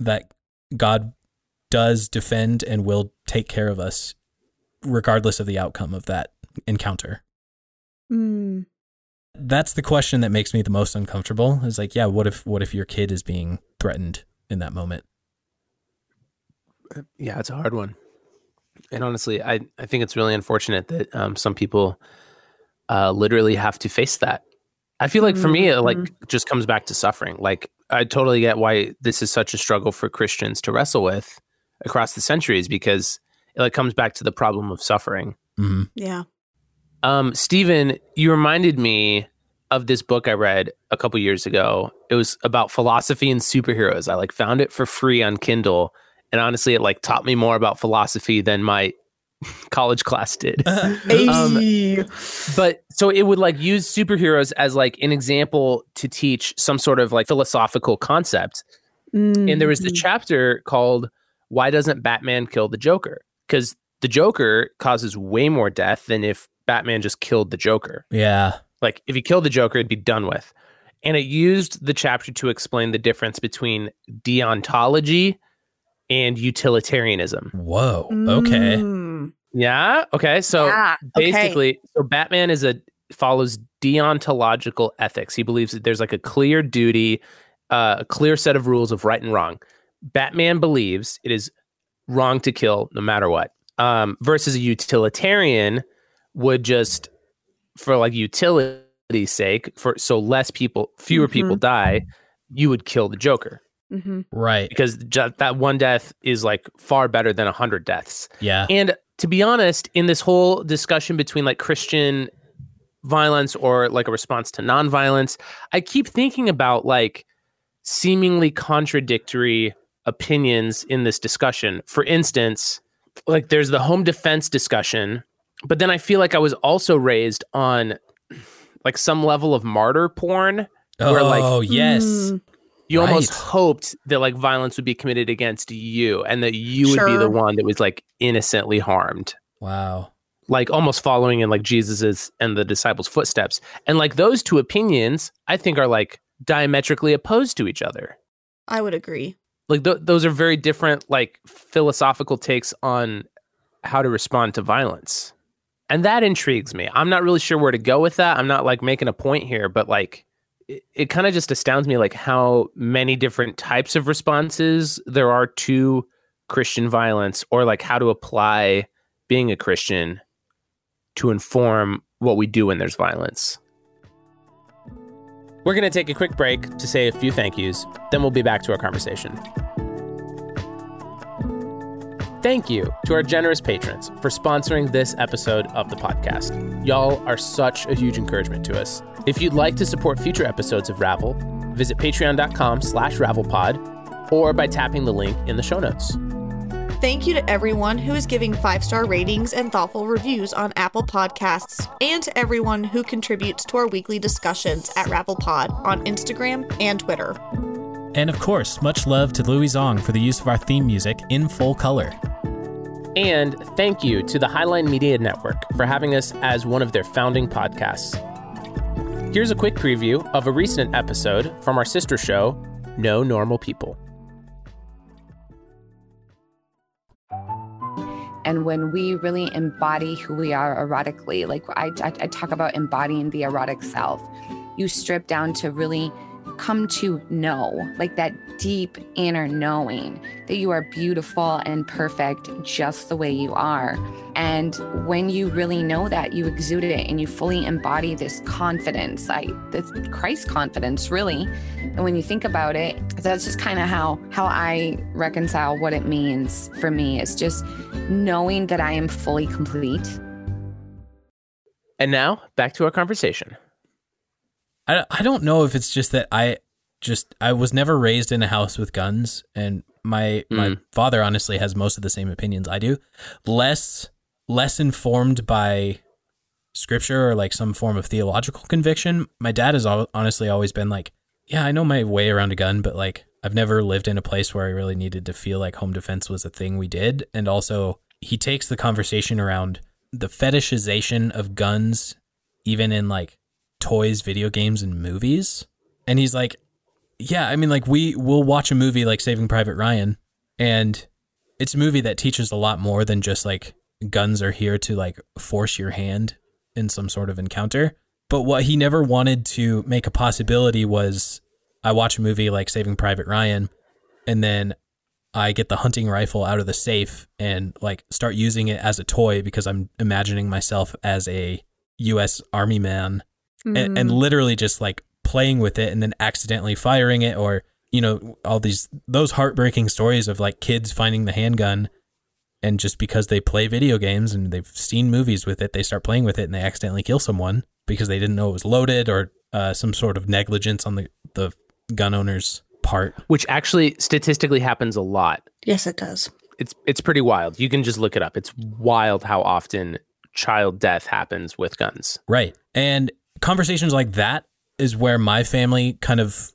that God does defend and will take care of us regardless of the outcome of that encounter. Mm. That's the question that makes me the most uncomfortable. Is like, yeah, what if what if your kid is being threatened in that moment? Yeah, it's a hard one. And honestly, I, I think it's really unfortunate that um, some people uh, literally have to face that. I feel like for me, it like just comes back to suffering. Like I totally get why this is such a struggle for Christians to wrestle with across the centuries because it like comes back to the problem of suffering. hmm Yeah. Um, Stephen, you reminded me of this book I read a couple years ago. It was about philosophy and superheroes. I like found it for free on Kindle, and honestly, it like taught me more about philosophy than my college class did. Um, but so it would like use superheroes as like an example to teach some sort of like philosophical concept. And there was the chapter called "Why Doesn't Batman Kill the Joker?" Because the Joker causes way more death than if Batman just killed the Joker. Yeah. Like if he killed the Joker, it'd be done with. And it used the chapter to explain the difference between deontology and utilitarianism. Whoa. Okay. Mm. Yeah. Okay. So Yeah, okay. basically, so Batman is a follows deontological ethics. He believes that there's like a clear duty, uh, a clear set of rules of right and wrong. Batman believes it is wrong to kill no matter what. Um, versus a utilitarian would just, for like utility's sake, for so less people, fewer people die, you would kill the Joker hmm Right. because ju- that one death is like far better than a hundred deaths. Yeah. And to be honest, in this whole discussion between like Christian violence or like a response to nonviolence, I keep thinking about like seemingly contradictory opinions in this discussion. For instance, like there's the home defense discussion, but then I feel like I was also raised on like some level of martyr porn. where, like, oh, yes. Mm. You almost hoped that like violence would be committed against you and that you would be the one that was like innocently harmed Wow. like almost following in like Jesus's and the disciples' footsteps. And like those two opinions, I think are like diametrically opposed to each other. I would agree. Like th- those are very different like philosophical takes on how to respond to violence. And that intrigues me. I'm not really sure where to go with that. I'm not like making a point here, but like it, it kind of just astounds me like how many different types of responses there are to Christian violence or like how to apply being a Christian to inform what we do when there's violence. We're going to take a quick break to say a few thank yous, then we'll be back to our conversation. Thank you to our generous patrons for sponsoring this episode of the podcast. Y'all are such a huge encouragement to us. If you'd like to support future episodes of Ravel, visit patreon.com slash ravelpod or by tapping the link in the show notes. Thank you to everyone who is giving five star ratings and thoughtful reviews on Apple Podcasts, and to everyone who contributes to our weekly discussions at RavelPod on Instagram and Twitter. And of course, much love to Louis Zong for the use of our theme music in full color. And thank you to the Highline Media Network for having us as one of their founding podcasts. Here's a quick preview of a recent episode from our sister show, No Normal People. And when we really embody who we are erotically, like I, I, I talk about embodying the erotic self, you strip down to really come to know, like that deep inner knowing that you are beautiful and perfect just the way you are. And when you really know that, you exude it and you fully embody this confidence, like this Christ confidence, really. And when you think about it, that's just kind of how how I reconcile what it means for me. It's just knowing that I am fully complete. And now, back to our conversation. I, I don't know if it's just that I just I was never raised in a house with guns and my my Mm. father honestly has most of the same opinions I do. Less less informed by scripture or like some form of theological conviction. My dad has al- honestly always been like, yeah, I know my way around a gun, but like I've never lived in a place where I really needed to feel like home defense was a thing we did. And also, he takes the conversation around the fetishization of guns, even in like toys, video games, and movies. And he's like, yeah, I mean, like we will watch a movie like Saving Private Ryan, and it's a movie that teaches a lot more than just like guns are here to like force your hand in some sort of encounter. But what he never wanted to make a possibility was I watch a movie like Saving Private Ryan and then I get the hunting rifle out of the safe and like start using it as a toy because I'm imagining myself as a US army man and, and literally just like playing with it and then accidentally firing it or you know all these those heartbreaking stories of like kids finding the handgun and just because they play video games and they've seen movies with it they start playing with it and they accidentally kill someone because they didn't know it was loaded or uh, some sort of negligence on the the gun owner's part Which actually statistically happens a lot. Yes, it does. It's it's pretty wild. You can just look it up. It's wild how often child death happens with guns. Right. And conversations like that is where my family kind of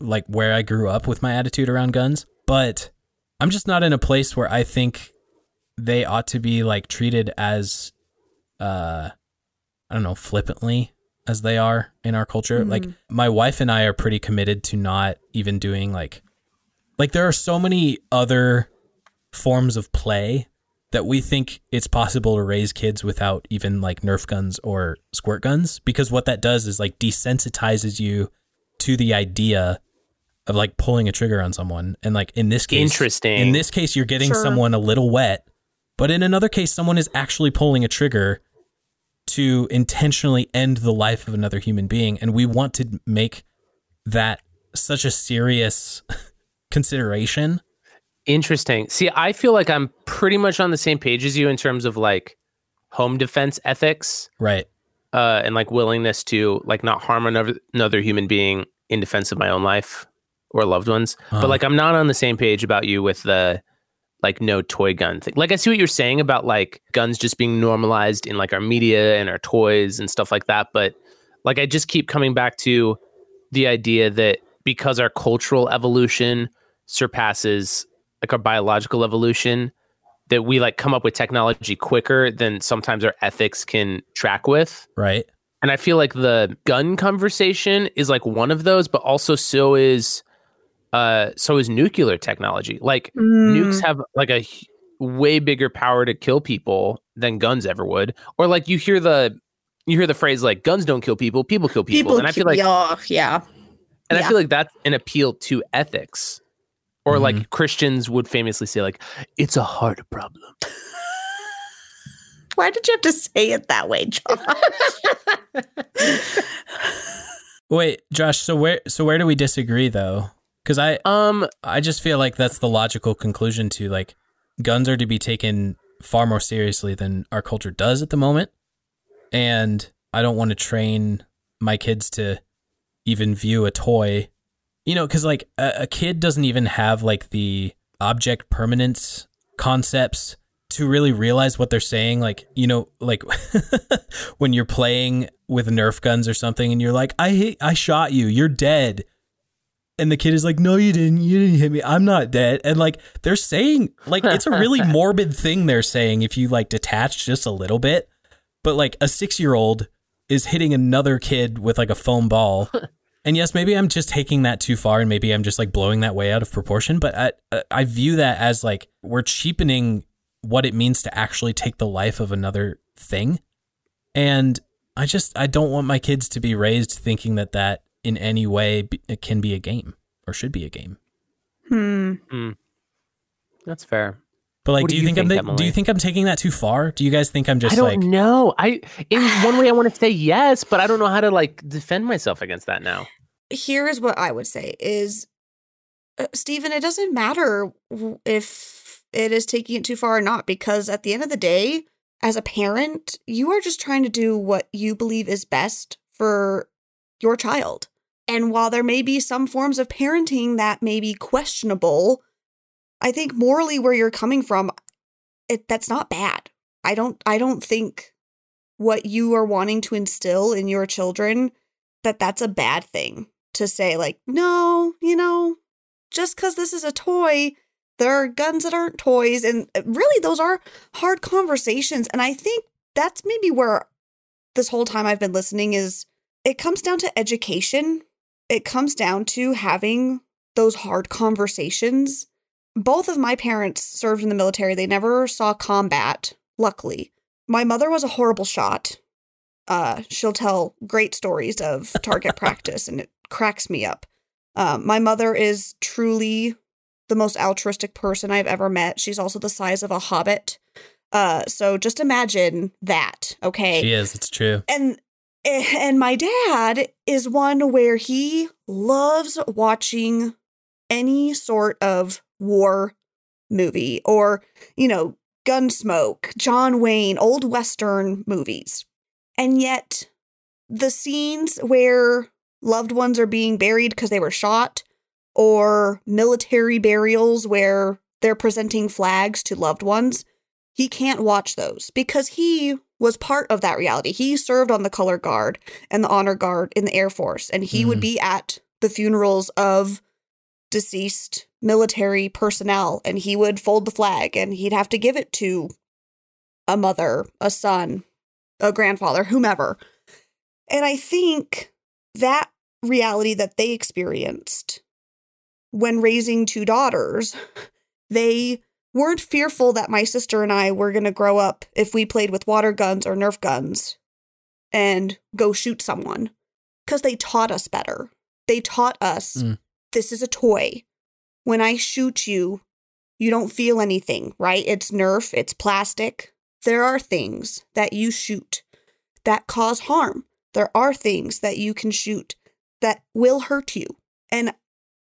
like where I grew up with my attitude around guns. But I'm just not in a place where I think they ought to be like treated as uh I don't know, flippantly as they are in our culture. Like my wife and I are pretty committed to not even doing like like there are so many other forms of play that we think it's possible to raise kids without even like Nerf guns or squirt guns because what that does is like desensitizes you to the idea of like pulling a trigger on someone and like in this case Interesting. in this case you're getting Sure. someone a little wet but in another case someone is actually pulling a trigger to intentionally end the life of another human being and we want to make that such a serious consideration Interesting. See, I feel like I'm pretty much on the same page as you in terms of like home defense ethics right uh, and like willingness to like not harm another, another human being in defense of my own life or loved ones. Uh-huh. But like, I'm not on the same page about you with the like no toy gun thing. Like, I see what you're saying about like guns just being normalized in like our media and our toys and stuff like that. But like, I just keep coming back to the idea that because our cultural evolution surpasses like our biological evolution, that we like come up with technology quicker than sometimes our ethics can track with. right And I feel like the gun conversation is like one of those, but also so is uh so is nuclear technology. Like nukes have like a h- way bigger power to kill people than guns ever would. Or like you hear the you hear the phrase like guns don't kill people, people kill people. and I feel like yeah, yeah. and I feel like that's an appeal to ethics. Or Mhm. like Christians would famously say like it's a heart problem. Why did you have to say it that way, John? Wait, Josh. So where so where do we disagree though? Because I Um I just feel like that's the logical conclusion to like guns are to be taken far more seriously than our culture does at the moment, and I don't want to train my kids to even view a toy, you know, because like a, a kid doesn't even have like the object permanence concepts to really realize what they're saying. Like you know like when you're playing with nerf guns or something and you're like i hit, i shot you. You're dead. And the kid is like no you didn't. You didn't hit me. I'm not dead. And like they're saying like it's a really morbid thing they're saying if you like detach just a little bit. But like a 6 year old is hitting another kid with like a foam ball and yes maybe i'm just taking that too far and maybe i'm just like blowing that way out of proportion but i uh, i view that as like we're cheapening what it means to actually take the life of another thing and i just i don't want my kids to be raised thinking that that in any way be, it can be a game or should be a game hmm. hmm. that's fair. but like do do you you think, think, i'm do you think i'm taking that too far do you guys think i'm just I don't like know. I in one way I want to say yes, but I don't know how to like defend myself against that now. Here's what I would say is, uh, Stephen, it doesn't matter if it is taking it too far or not, because at the end of the day, as a parent, you are just trying to do what you believe is best for your child. And while there may be some forms of parenting that may be questionable, I think morally where you're coming from, it that's not bad. I don't I don't think what you are wanting to instill in your children that that's a bad thing to say like no, you know, just because this is a toy, there are guns that aren't toys. And uh, really, those are hard conversations. And I think that's maybe where this whole time I've been listening is it comes down to education. It comes down to having those hard conversations. Both of my parents served in the military. They never saw combat, luckily. My mother was a horrible shot. Uh, she'll tell great stories of target practice, and it cracks me up. Um, my mother is truly the most altruistic person I've ever met. She's also the size of a hobbit. Uh, so just imagine that, okay? She is. It's true. And and my dad is one where he loves watching any sort of war movie or, you know, Gunsmoke, John Wayne, old Western movies. And yet, the scenes where loved ones are being buried because they were shot, or military burials where they're presenting flags to loved ones, he can't watch those because he was part of that reality. He served on the color guard and the honor guard in the Air Force, and he mm. would be at the funerals of deceased military personnel, and he would fold the flag and he'd have to give it to a mother, a son, a grandfather, whomever. And I think that reality that they experienced when raising two daughters, they weren't fearful that my sister and I were going to grow up if we played with water guns or Nerf guns and go shoot someone because they taught us better. They taught us mm. this is a toy. When I shoot you, you don't feel anything, right? It's Nerf, it's plastic. There are things that you shoot that cause harm. There are things that you can shoot that will hurt you. And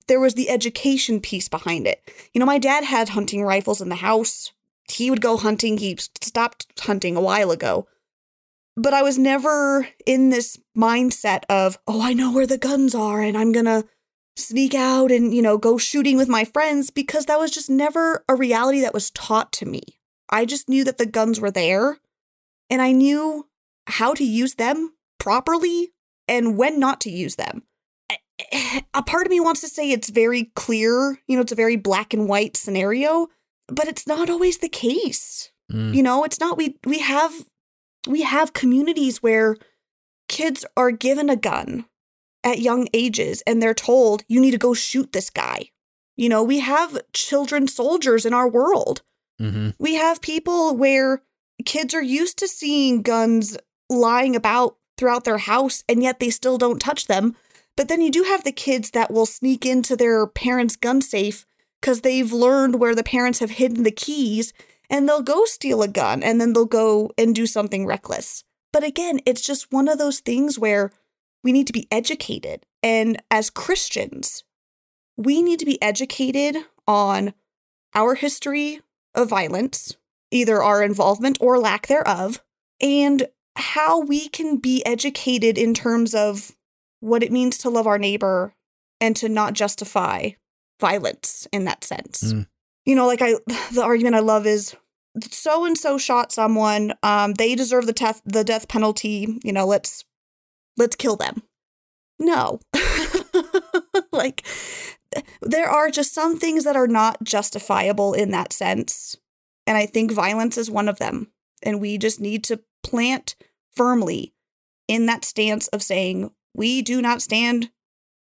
there was the education piece behind it. You know, my dad had hunting rifles in the house. He would go hunting. He stopped hunting a while ago. But I was never in this mindset of, oh, I know where the guns are and I'm going to sneak out and, you know, go shooting with my friends because that was just never a reality that was taught to me. I just knew that the guns were there and I knew how to use them properly and when not to use them. A part of me wants to say it's very clear, you know, it's a very black and white scenario, but it's not always the case. Mm. You know, it's not we we have we have communities where kids are given a gun at young ages and they're told you need to go shoot this guy. You know, we have children soldiers in our world. Mm-hmm. We have people where kids are used to seeing guns lying about throughout their house and yet they still don't touch them. But then you do have the kids that will sneak into their parents' gun safe because they've learned where the parents have hidden the keys and they'll go steal a gun and then they'll go and do something reckless. But again, it's just one of those things where we need to be educated. And as Christians, we need to be educated on our history of violence, either our involvement or lack thereof, and how we can be educated in terms of what it means to love our neighbor and to not justify violence in that sense. Mm. You know, like I the argument I love is so and so shot someone, um they deserve the death the death penalty, you know, let's let's kill them. No. like there are just some things that are not justifiable in that sense. And I think violence is one of them. And we just need to plant firmly in that stance of saying, we do not stand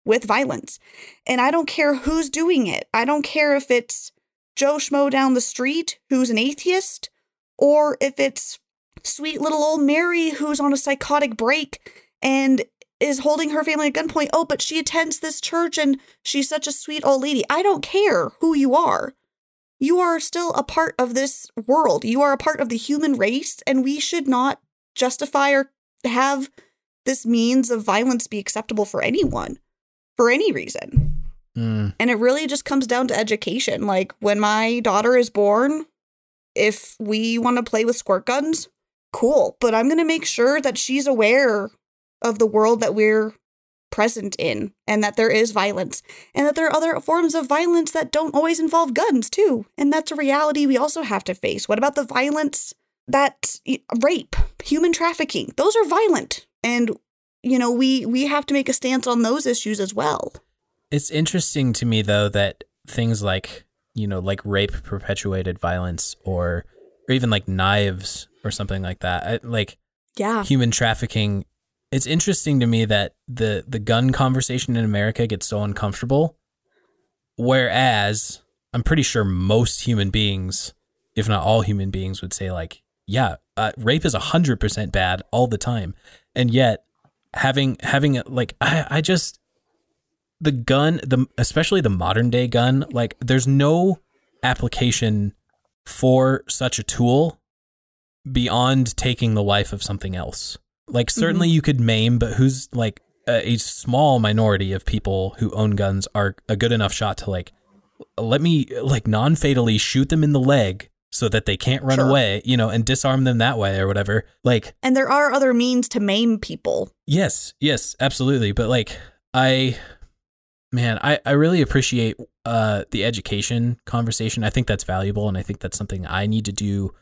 with violence. And I don't care who's doing it. I don't care if it's Joe Schmo down the street who's an atheist, or if it's sweet little old Mary who's on a psychotic break and is holding her family at gunpoint. Oh, but she attends this church and she's such a sweet old lady. I don't care who you are. You are still a part of this world. You are a part of the human race, and we should not justify or have this means of violence be acceptable for anyone for any reason. Mm. And it really just comes down to education. Like when my daughter is born, if we want to play with squirt guns, cool. But I'm going to make sure that she's aware of the world that we're present in and that there is violence and that there are other forms of violence that don't always involve guns, too. And that's a reality we also have to face. What about the violence that rape, human trafficking, those are violent. And you know, we we have to make a stance on those issues as well. It's interesting to me though that things like you know like rape perpetuated violence or or even like knives or something like that. I, like Yeah. human trafficking. It's interesting to me that the the gun conversation in America gets so uncomfortable, whereas I'm pretty sure most human beings, if not all human beings, would say like, yeah, uh, rape is hundred percent bad all the time, and yet having having like I I just the gun the especially the modern day gun like there's no application for such a tool beyond taking the life of something else. Like certainly you could maim, but who's like a, a small minority of people who own guns are a good enough shot to like let me like non-fatally shoot them in the leg so that they can't run Sure. away, you know, and disarm them that way or whatever. Like And there are other means to maim people. Yes, yes, absolutely. But like I man, I, I really appreciate uh the education conversation. I think that's valuable and I think that's something I need to do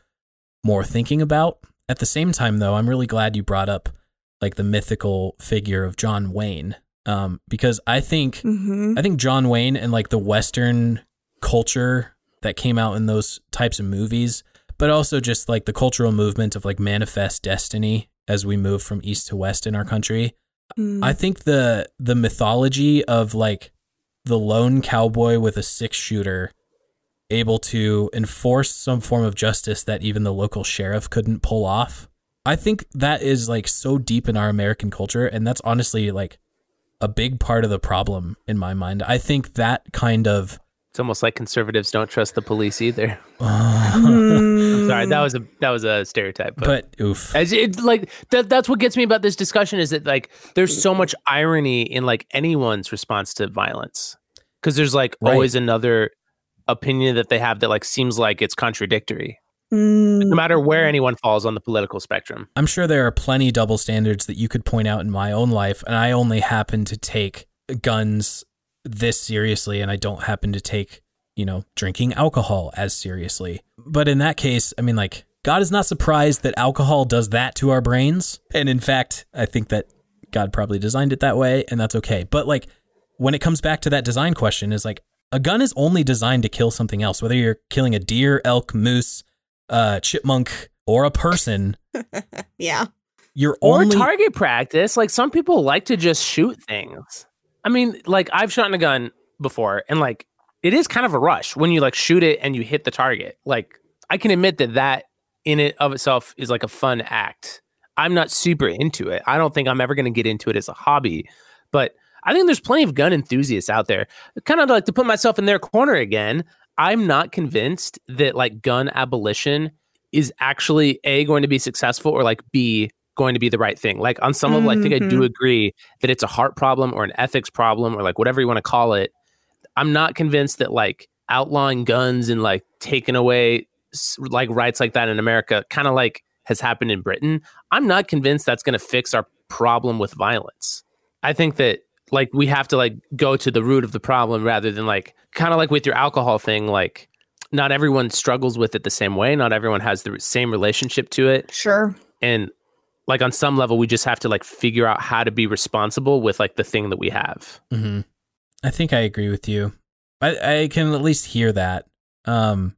more thinking about. At the same time though, I'm really glad you brought up like the mythical figure of John Wayne. Um because I think Mm-hmm. I think John Wayne and like the Western culture that came out in those types of movies, but also just like the cultural movement of like manifest destiny as we move from east to west in our country. Mm. I think the the mythology of like the lone cowboy with a six shooter able to enforce some form of justice that even the local sheriff couldn't pull off. I think that is like so deep in our American culture and that's honestly like a big part of the problem in my mind. I think that kind of It's almost like conservatives don't trust the police either. Mm. Sorry, that was a that was a stereotype. But, but oof. as it's like that that's what gets me about this discussion is that like there's so much irony in like anyone's response to violence. Cuz there's like Right. always another opinion that they have that like seems like it's contradictory. Mm. No matter where anyone falls on the political spectrum. I'm sure there are plenty double standards that you could point out in my own life, and I only happen to take guns this seriously, and I don't happen to take, you know, drinking alcohol as seriously. But in that case, I mean, like, God is not surprised that alcohol does that to our brains. And in fact, I think that God probably designed it that way, and that's okay. But like, when it comes back to that design question, is like, a gun is only designed to kill something else, whether you're killing a deer, elk, moose, uh, chipmunk, or a person. Yeah. You're Or only target practice. Like some people like to just shoot things. I mean, like I've shot a gun before and like it is kind of a rush when you like shoot it and you hit the target. Like I can admit that that in it of itself is like a fun act. I'm not super into it. I don't think I'm ever going to get into it as a hobby, but I think there's plenty of gun enthusiasts out there. Kind of like to put myself in their corner again. I'm not convinced that like gun abolition is actually a going to be successful or like b going to be the right thing. Like on some level, I think I do mm-hmm. agree that it's a heart problem or an ethics problem or like whatever you want to call it. I'm not convinced that like outlawing guns and like taking away like rights like that in America, kind of like has happened in Britain. I'm not convinced that's going to fix our problem with violence. I think that like we have to like go to the root of the problem rather than like kind of like with your alcohol thing like not everyone struggles with it the same way not everyone has the same relationship to it Sure. and like on some level we just have to like figure out how to be responsible with like the thing that we have hmm I think I agree with you. I, I can at least hear that. Um,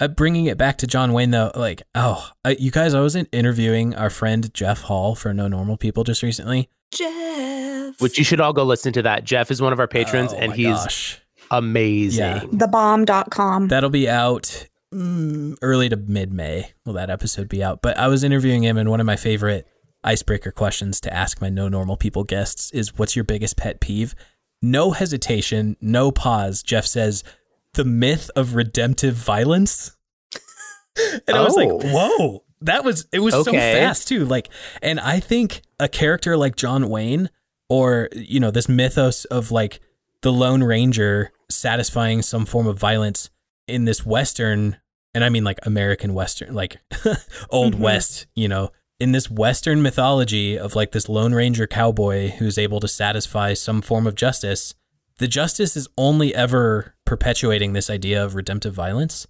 uh, bringing it back to John Wayne though, like, oh, uh, you guys, I was in- interviewing our friend Jeff Hall for No Normal People just recently. Jeff. which you should all go listen to that jeff is one of our patrons Oh and he's gosh. amazing Yeah. Thebomb.com. That'll be out Mm, early to mid May. Will that episode be out? But I was interviewing him, and one of my favorite icebreaker questions to ask my No Normal People guests is, "What's your biggest pet peeve?" No hesitation, no pause. Jeff says, "The myth of redemptive violence." and I was like, Oh. "Whoa!" That was it was so fast too. Like, and I think a character like John Wayne, or you know, this mythos of like the Lone Ranger satisfying some form of violence in this Western, and I mean like American Western, like Old Mhm. West, you know, in this Western mythology of like this Lone Ranger cowboy who's able to satisfy some form of justice. The justice is only ever perpetuating this idea of redemptive violence.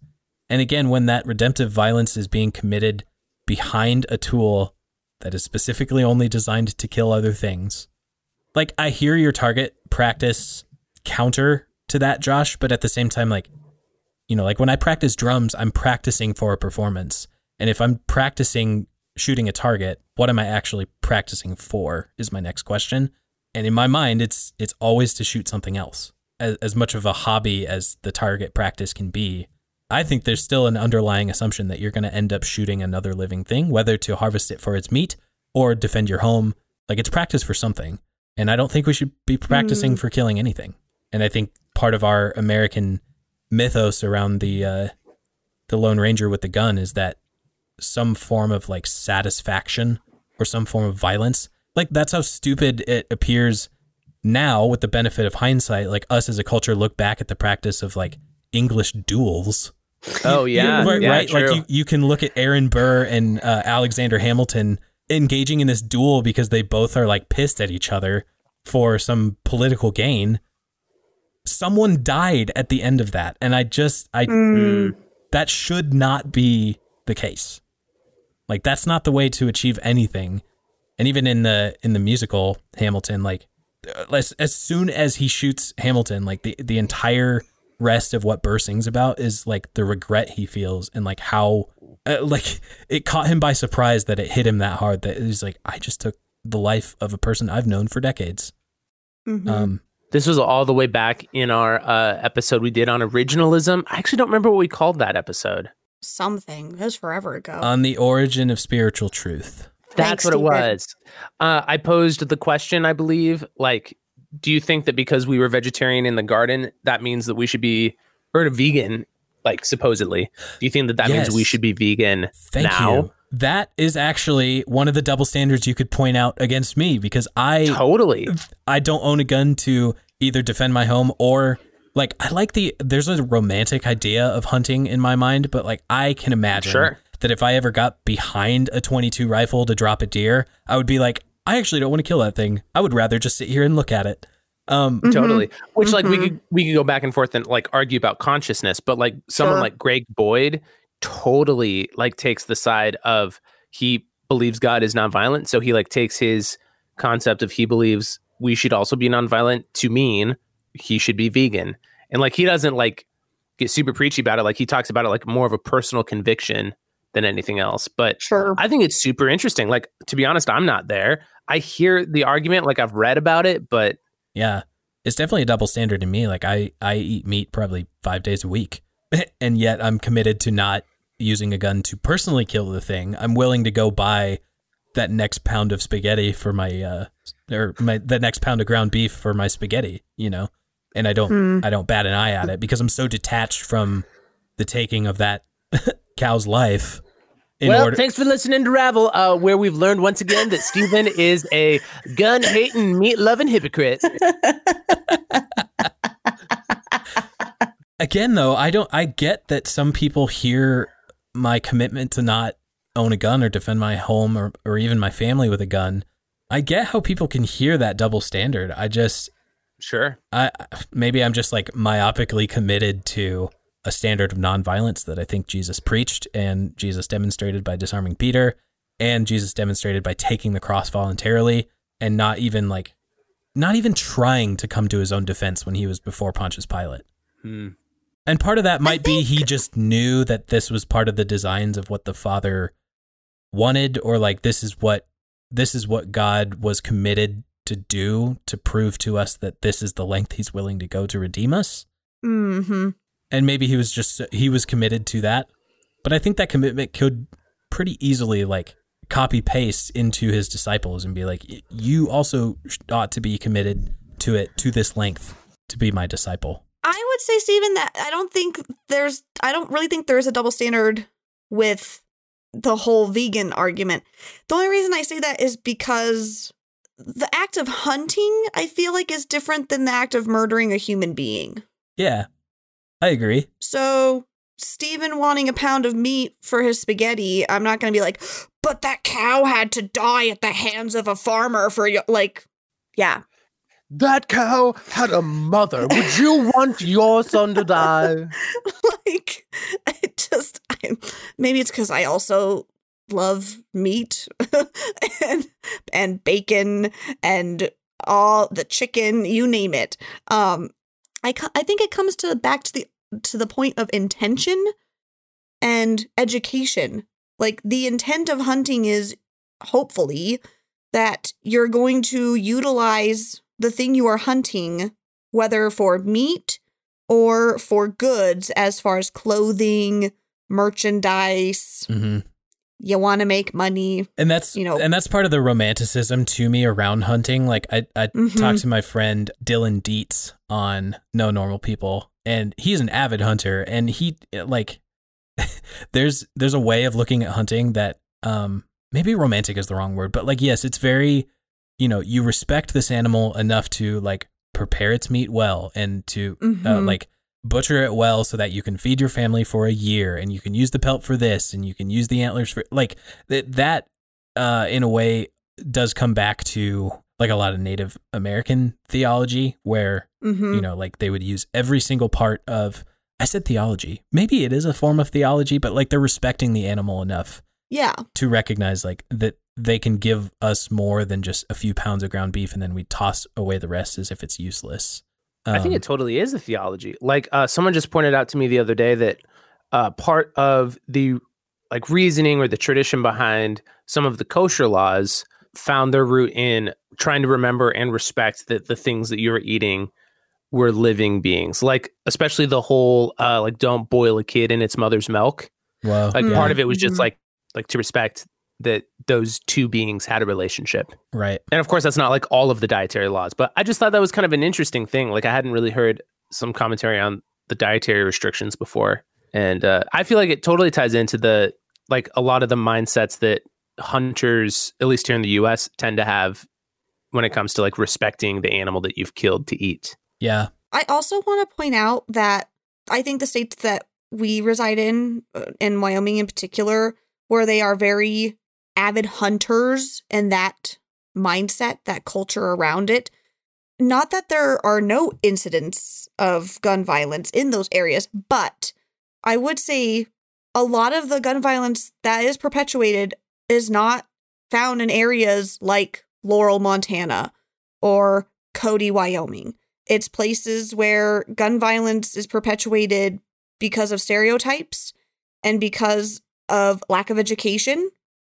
And again, when that redemptive violence is being committed behind a tool that is specifically only designed to kill other things, like I hear your target practice counter to that, Josh, but at the same time, like, you know, like when I practice drums, I'm practicing for a performance. And if I'm practicing shooting a target, what am I actually practicing for is my next question. And in my mind, it's it's always to shoot something else. As, as much of a hobby as the target practice can be, I think there's still an underlying assumption that you're going to end up shooting another living thing, whether to harvest it for its meat or defend your home. Like it's practice for something. And I don't think we should be practicing Mm. for killing anything. And I think part of our American mythos around the uh, the Lone Ranger with the gun is that some form of like satisfaction or some form of violence. Like that's how stupid it appears now with the benefit of hindsight. Like us as a culture look back at the practice of like English duels. Oh yeah, right, yeah, right? Like you, you can look at Aaron Burr and uh, Alexander Hamilton engaging in this duel because they both are like pissed at each other for some political gain. Someone died at the end of that, and I just I Mm. that should not be the case. Like that's not the way to achieve anything. And even in the in the musical Hamilton, like uh, as as soon as he shoots Hamilton, like the the entire rest of what Burr sings about is like the regret he feels and like how uh, like it caught him by surprise that it hit him that hard that he's like I just took the life of a person I've known for decades. Mhm. Um, This was all the way back in our uh, episode we did on originalism. I actually don't remember what we called that episode. Something. That was forever ago. on the origin of spiritual truth. That's Thanks, what it was. Uh, I posed the question, I believe, like, do you think that because we were vegetarian in the garden, that means that we should be, or vegan, like supposedly? Do you think that that means we should be vegan Thank now? you. That is actually one of the double standards you could point out against me because I Totally. I don't own a gun to either defend my home or like I like the there's a romantic idea of hunting in my mind, but like I can imagine Sure. that if I ever got behind a 22 rifle to drop a deer, I would be like, I actually don't want to kill that thing. I would rather just sit here and look at it. Um, Mhm. Totally. Which like we Mhm. could we could go back and forth and like argue about consciousness, but like someone Sure. like Greg Boyd totally like takes the side of he believes God is nonviolent, so he like takes his concept of he believes we should also be nonviolent to mean he should be vegan. And like he doesn't like get super preachy about it, like he talks about it like more of a personal conviction than anything else. But sure. I think it's super interesting. Like to be honest, I'm not there. I hear the argument, like I've read about it, but Yeah. It's definitely a double standard to me. Like I, I eat meat probably five days a week. and yet I'm committed to not using a gun to personally kill the thing. I'm willing to go buy that next pound of spaghetti for my uh or my the next pound of ground beef for my spaghetti, you know. And I don't Hmm. I don't bat an eye at it because I'm so detached from the taking of that cow's life in well, order thanks for listening to Ravel, uh, where we've learned once again that Stephen is a gun hating, meat loving hypocrite. again though i don't i get that some people hear my commitment to not own a gun or defend my home or, or even my family with a gun i get how people can hear that double standard i just Sure. i maybe i'm just like myopically committed to a standard of nonviolence that i think jesus preached and jesus demonstrated by disarming peter and jesus demonstrated by taking the cross voluntarily and not even like not even trying to come to his own defense when he was before pontius pilate Hmm. And part of that might be he just knew that this was part of the designs of what the father wanted or like this is what this is what God was committed to do to prove to us that this is the length he's willing to go to redeem us. hmm And maybe he was just he was committed to that. But I think that commitment could pretty easily like copy paste into his disciples and be like you also ought to be committed to it to this length to be my disciple. I would say, Stephen, that I don't think there's, I don't really think there's a double standard with the whole vegan argument. The only reason I say that is because the act of hunting, I feel like, is different than the act of murdering a human being. Yeah. I agree. So, Stephen wanting a pound of meat for his spaghetti, I'm not going to be like, but that cow had to die at the hands of a farmer for, y-" like, yeah. That cow had a mother. Would you want your son to die? like it just I, maybe it's because i also love meat and and bacon and all the chicken you name it um I I think it comes to back to the to the point of intention and education. Like the intent of hunting is hopefully that you're going to utilize the thing you are hunting whether for meat or for goods as far as clothing, merchandise. Mm-hmm. You want to make money. and that's you know- and that's part of the romanticism to me around hunting like i i Mhm. talked to my friend dylan dietz on no normal people and he's an avid hunter and he like there's there's a way of looking at hunting that um maybe romantic is the wrong word but like yes it's very you know you respect this animal enough to like prepare its meat well and to uh, Mhm. like butcher it well so that you can feed your family for a year and you can use the pelt for this and you can use the antlers for like that that uh in a way does come back to like a lot of native american theology where Mhm. you know like they would use every single part of i said theology maybe it is a form of theology but like they're respecting the animal enough yeah. to recognize like that they can give us more than just a few pounds of ground beef and then we toss away the rest as if it's useless I think Um, it totally is a theology. Like uh, someone just pointed out to me the other day that uh, part of the like reasoning or the tradition behind some of the kosher laws found their root in trying to remember and respect that the things that you were eating were living beings. Like especially the whole uh, like don't boil a kid in its mother's milk. well Like Yeah. part of it was just Mhm. like like to respect that those two beings had a relationship. right And of course, that's not like all of the dietary laws, but I just thought that was kind of an interesting thing. Like I hadn't really heard some commentary on the dietary restrictions before, and uh, I feel like it totally ties into the like a lot of the mindsets that hunters, at least here in the U.S., tend to have when it comes to like respecting the animal that you've killed to eat. yeah I also want to point out that I think the states that we reside in, uh, in Wyoming in particular, where they are very avid hunters and that mindset, that culture around it. Not that there are no incidents of gun violence in those areas, but I would say a lot of the gun violence that is perpetuated is not found in areas like Laurel, Montana or Cody, Wyoming. It's places where gun violence is perpetuated because of stereotypes and because of lack of education.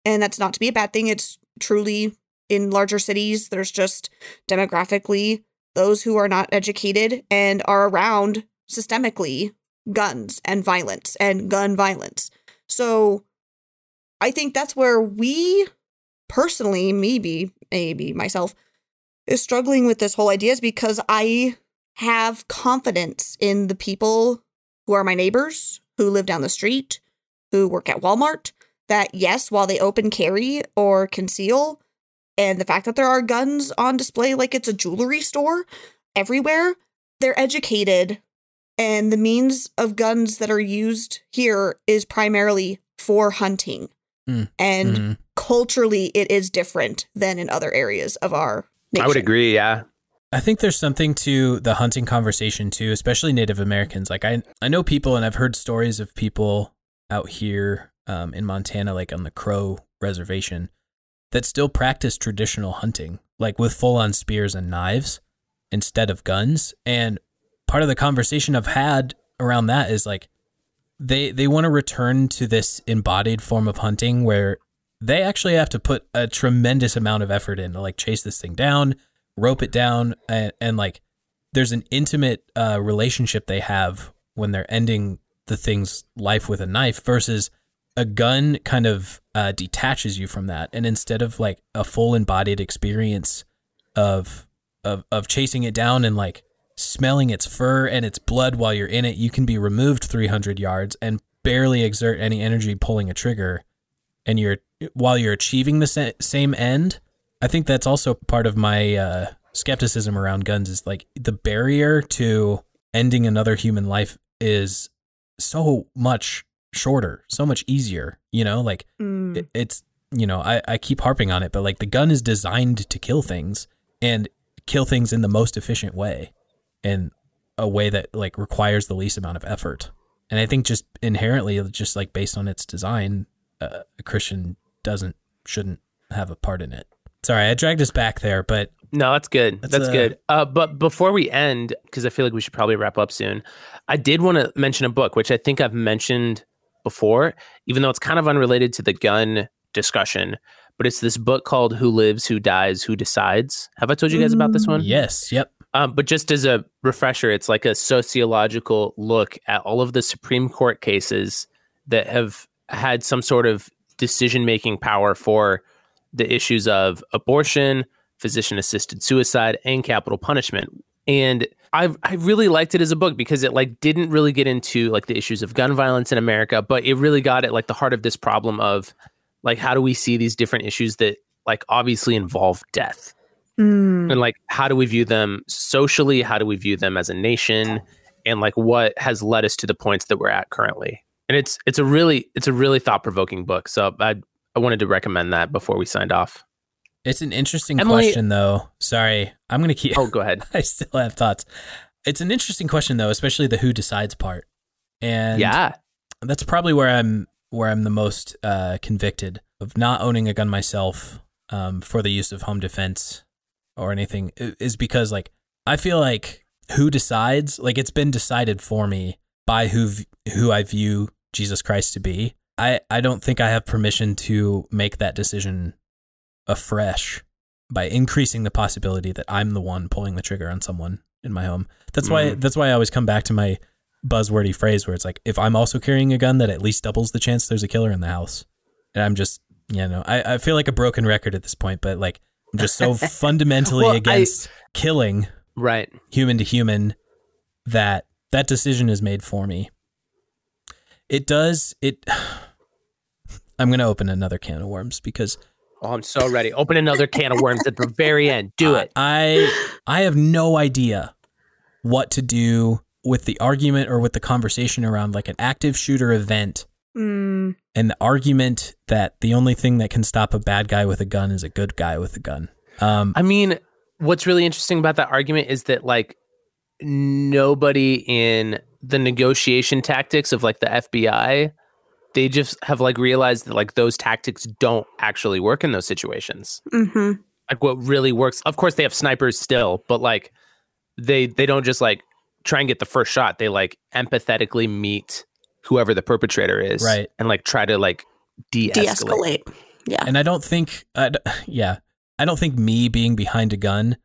And that's not to be a bad thing. It's truly in larger cities, there's just demographically those who are not educated and are around systemically guns and violence and gun violence. So I think that's where we personally, maybe, maybe myself, is struggling with this whole idea is because I have confidence in the people who are my neighbors, who live down the street, who work at Walmart, that yes, while they open carry or conceal, and the fact that there are guns on display like it's a jewelry store everywhere, they're educated. And the means of guns that are used here is primarily for hunting. Mm. And Mhm. culturally, it is different than in other areas of our nation. I would agree. Yeah. I think there's something to the hunting conversation too, especially Native Americans. Like I, I know people, and I've heard stories of people out here um, in Montana, like on the Crow Reservation, that still practice traditional hunting, like with full-on spears and knives instead of guns. And part of the conversation I've had around that is like they they want to return to this embodied form of hunting where they actually have to put a tremendous amount of effort in to like chase this thing down rope it down and, and like there's an intimate uh, relationship they have when they're ending the thing's life with a knife versus a gun kind of uh, detaches you from that and instead of like a full embodied experience of of of chasing it down and like smelling its fur and its blood while you're in it you can be removed 300 yards and barely exert any energy pulling a trigger and you're while you're achieving the sa- same end I think that's also part of my uh, skepticism around guns is like the barrier to ending another human life is so much shorter, so much easier. You know, like Mm. it, it's you know I, I keep harping on it, but like the gun is designed to kill things and kill things in the most efficient way, and a way that like requires the least amount of effort. And I think just inherently, just like based on its design, uh, a Christian doesn't shouldn't have a part in it. Sorry, I dragged us back there, but No, that's good. That's That's, a- good. Uh, but before we end, because I feel like we should probably wrap up soon, I did want to mention a book, which I think I've mentioned before, even though it's kind of unrelated to the gun discussion. But it's this book called Who Lives, Who Dies, Who Decides. Have I told you guys about this one? yes, yep. Um, but just as a refresher, it's like a sociological look at all of the Supreme Court cases that have had some sort of decision making power for the issues of abortion, physician assisted suicide, and capital punishment. And I I really liked it as a book because it like didn't really get into like the issues of gun violence in America, but it really got at like the heart of this problem of like how do we see these different issues that like obviously involve death? Mm. and like how do we view them socially? How do we view them as a nation? And like what has led us to the points that we're at currently? And it's it's a really it's a really thought-provoking book so i i wanted to recommend that before we signed off It's an interesting Emily- question, though. Sorry, I'm gonna keep. oh go ahead I still have thoughts. It's an interesting question, though, especially the who decides part. And yeah that's probably where I'm where I'm the most uh, convicted of not owning a gun myself um, for the use of home defense or anything is because like I feel like who decides like it's been decided for me by who v- who I view Jesus Christ to be. I I don't think I have permission to make that decision afresh by increasing the possibility that I'm the one pulling the trigger on someone in my home. That's why Mhm. that's why I always come back to my buzzwordy phrase where it's like if I'm also carrying a gun that at least doubles the chance there's a killer in the house. And I'm just you know, I, I feel like a broken record at this point, but like I'm just so fundamentally Well, I- against killing right human to human that that decision is made for me. It does it I'm going to open another can of worms because oh i'm so ready open another can of worms at the very end do it I I have no idea what to do with the argument or with the conversation around like an active shooter event Mm. and the argument that the only thing that can stop a bad guy with a gun is a good guy with a gun. Um, i mean what's really interesting about that argument is that like nobody in the negotiation tactics of like the fbi they just have like realized that like those tactics don't actually work in those situations hmm like what really works of course they have snipers still but like they they don't just like try and get the first shot they like empathetically meet whoever the perpetrator is Right. and like try to like de-escalate, De-escalate. Yeah. and I don't think, I d yeah, I don't think me being behind a gun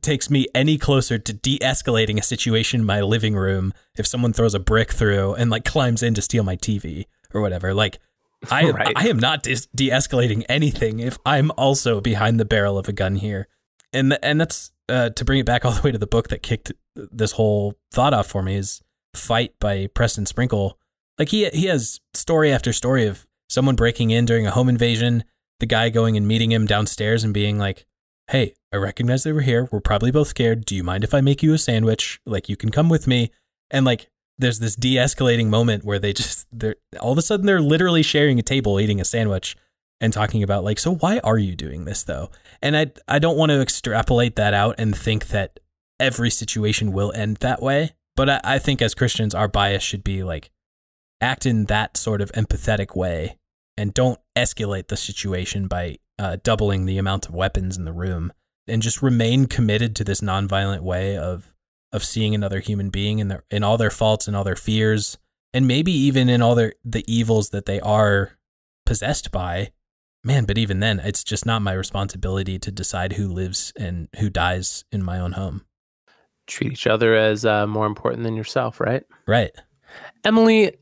takes me any closer to de-escalating a situation in my living room if someone throws a brick through and like climbs in to steal my TV or whatever. Like, I am, Right. I am not dis- de-escalating anything if I'm also behind the barrel of a gun here, and and that's uh, to bring it back all the way to the book that kicked this whole thought off for me is "Fight" by Preston Sprinkle. Like he he has story after story of someone breaking in during a home invasion, the guy going and meeting him downstairs and being like, "Hey, I recognize they were here. We're probably both scared. Do you mind if I make you a sandwich? Like you can come with me." And like there's this de-escalating moment where they just they're all of a sudden they're literally sharing a table eating a sandwich and talking about like, "So why are you doing this though?" And I I don't want to extrapolate that out and think that every situation will end that way. But I, I think as Christians, our bias should be like act in that sort of empathetic way and don't escalate the situation by uh, doubling the amount of weapons in the room and just remain committed to this nonviolent way of of seeing another human being in their in all their faults and all their fears and maybe even in all their the evils that they are possessed by man but even then it's just not my responsibility to decide who lives and who dies in my own home. Treat each other as uh, more important than yourself right? Right. Emily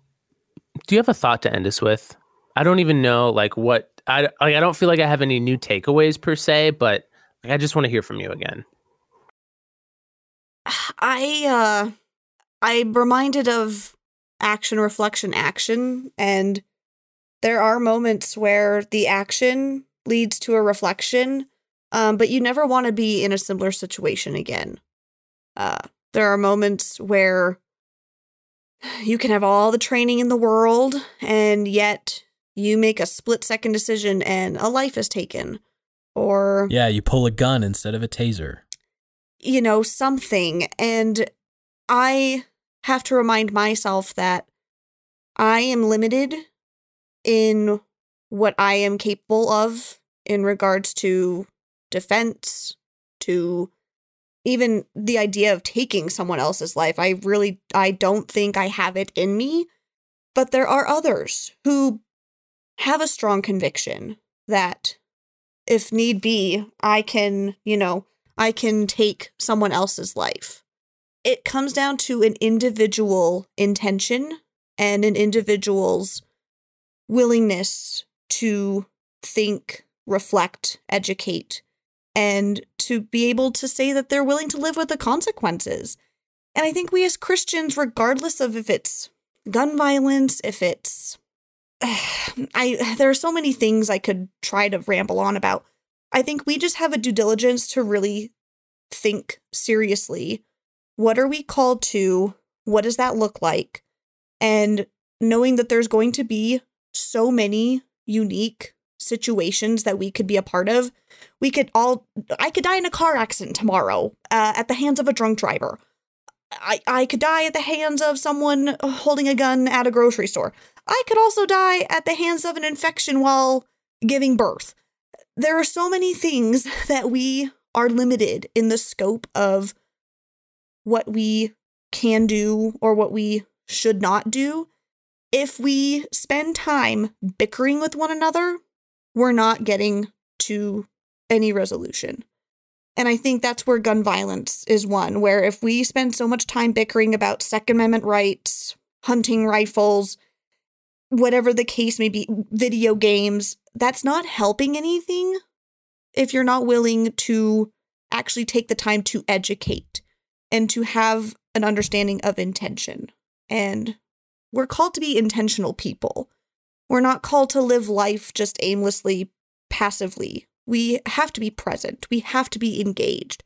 do you have a thought to end us with? I don't even know like what i like, i don't feel like i have any new takeaways per se but like, i just want to hear from you again I uh I'm reminded of action reflection action and there are moments where the action leads to a reflection um but you never want to be in a similar situation again. Uh there are moments where you can have all the training in the world and yet you make a split second decision and a life is taken or yeah you pull a gun instead of a taser you know, something. And I have to remind myself that I am limited in what I am capable of in regards to defense to even the idea of taking someone else's life. I really I don't think I have it in me, but there are others who have a strong conviction that if need be, I can, you know, I can take someone else's life. It comes down to an individual intention and an individual's willingness to think, reflect, educate, and to be able to say that they're willing to live with the consequences. And I think we as Christians, regardless of if it's gun violence, if it's I there are so many things I could try to ramble on about. I think we just have a due diligence to really think seriously. What are we called to? What does that look like? And knowing that there's going to be so many unique situations that we could be a part of. We could all, I could die in a car accident tomorrow uh, at the hands of a drunk driver. I, I could die at the hands of someone holding a gun at a grocery store. I could also die at the hands of an infection while giving birth. There are so many things that we are limited in the scope of what we can do or what we should not do. If we spend time bickering with one another, we're not getting to any resolution. And I think that's where gun violence is one, where if we spend so much time bickering about Second Amendment rights, hunting rifles, whatever the case may be, video games, that's not helping anything if you're not willing to actually take the time to educate and to have an understanding of intention. And we're called to be intentional people. We're not called to live life just aimlessly, passively. We have to be present. We have to be engaged.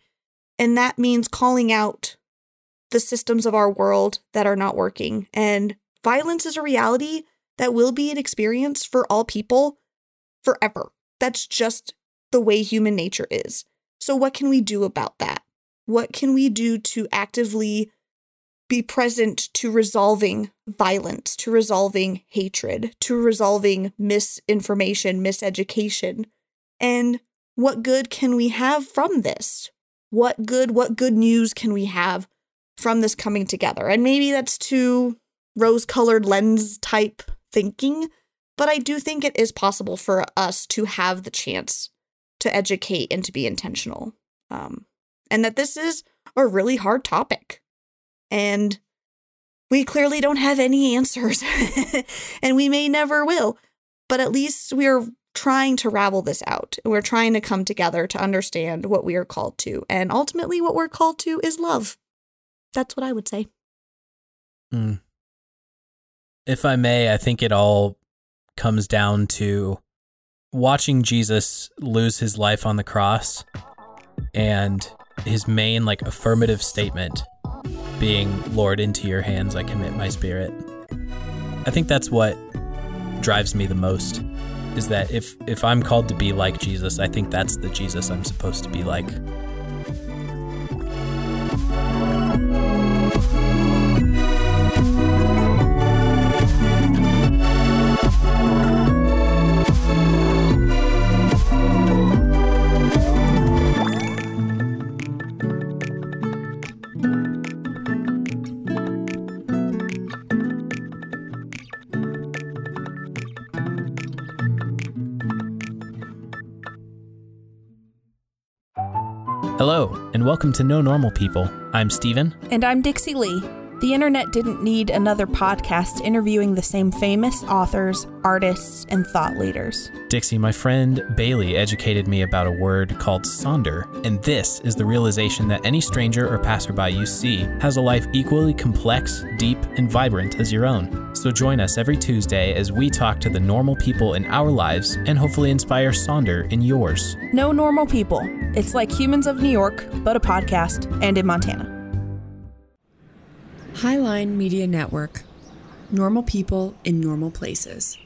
And that means calling out the systems of our world that are not working. And violence is a reality that will be an experience for all people forever. That's just the way human nature is. So, what can we do about that? What can we do to actively be present to resolving violence, to resolving hatred, to resolving misinformation, miseducation? And what good can we have from this? What good, what good news can we have from this coming together? And maybe that's too rose colored lens type thinking, but I do think it is possible for us to have the chance to educate and to be intentional. Um, and that this is a really hard topic. And we clearly don't have any answers, and we may never will, but at least we're trying to ravel this out. We're trying to come together to understand what we are called to. And ultimately, what we're called to is love. That's what I would say. Mm. If I may, I think it all comes down to watching Jesus lose his life on the cross and his main like affirmative statement being Lord into your hands I commit my spirit. I think that's what drives me the most is that if if I'm called to be like Jesus, I think that's the Jesus I'm supposed to be like. Hello, and welcome to No Normal People. I'm Steven. And I'm Dixie Lee. The internet didn't need another podcast interviewing the same famous authors, artists, and thought leaders. Dixie, my friend Bailey educated me about a word called sonder, and this is the realization that any stranger or passerby you see has a life equally complex, deep, and vibrant as your own. So join us every Tuesday as we talk to the normal people in our lives and hopefully inspire sonder in yours. No normal people. It's like Humans of New York, but a podcast and in Montana. Highline Media Network. Normal people in normal places.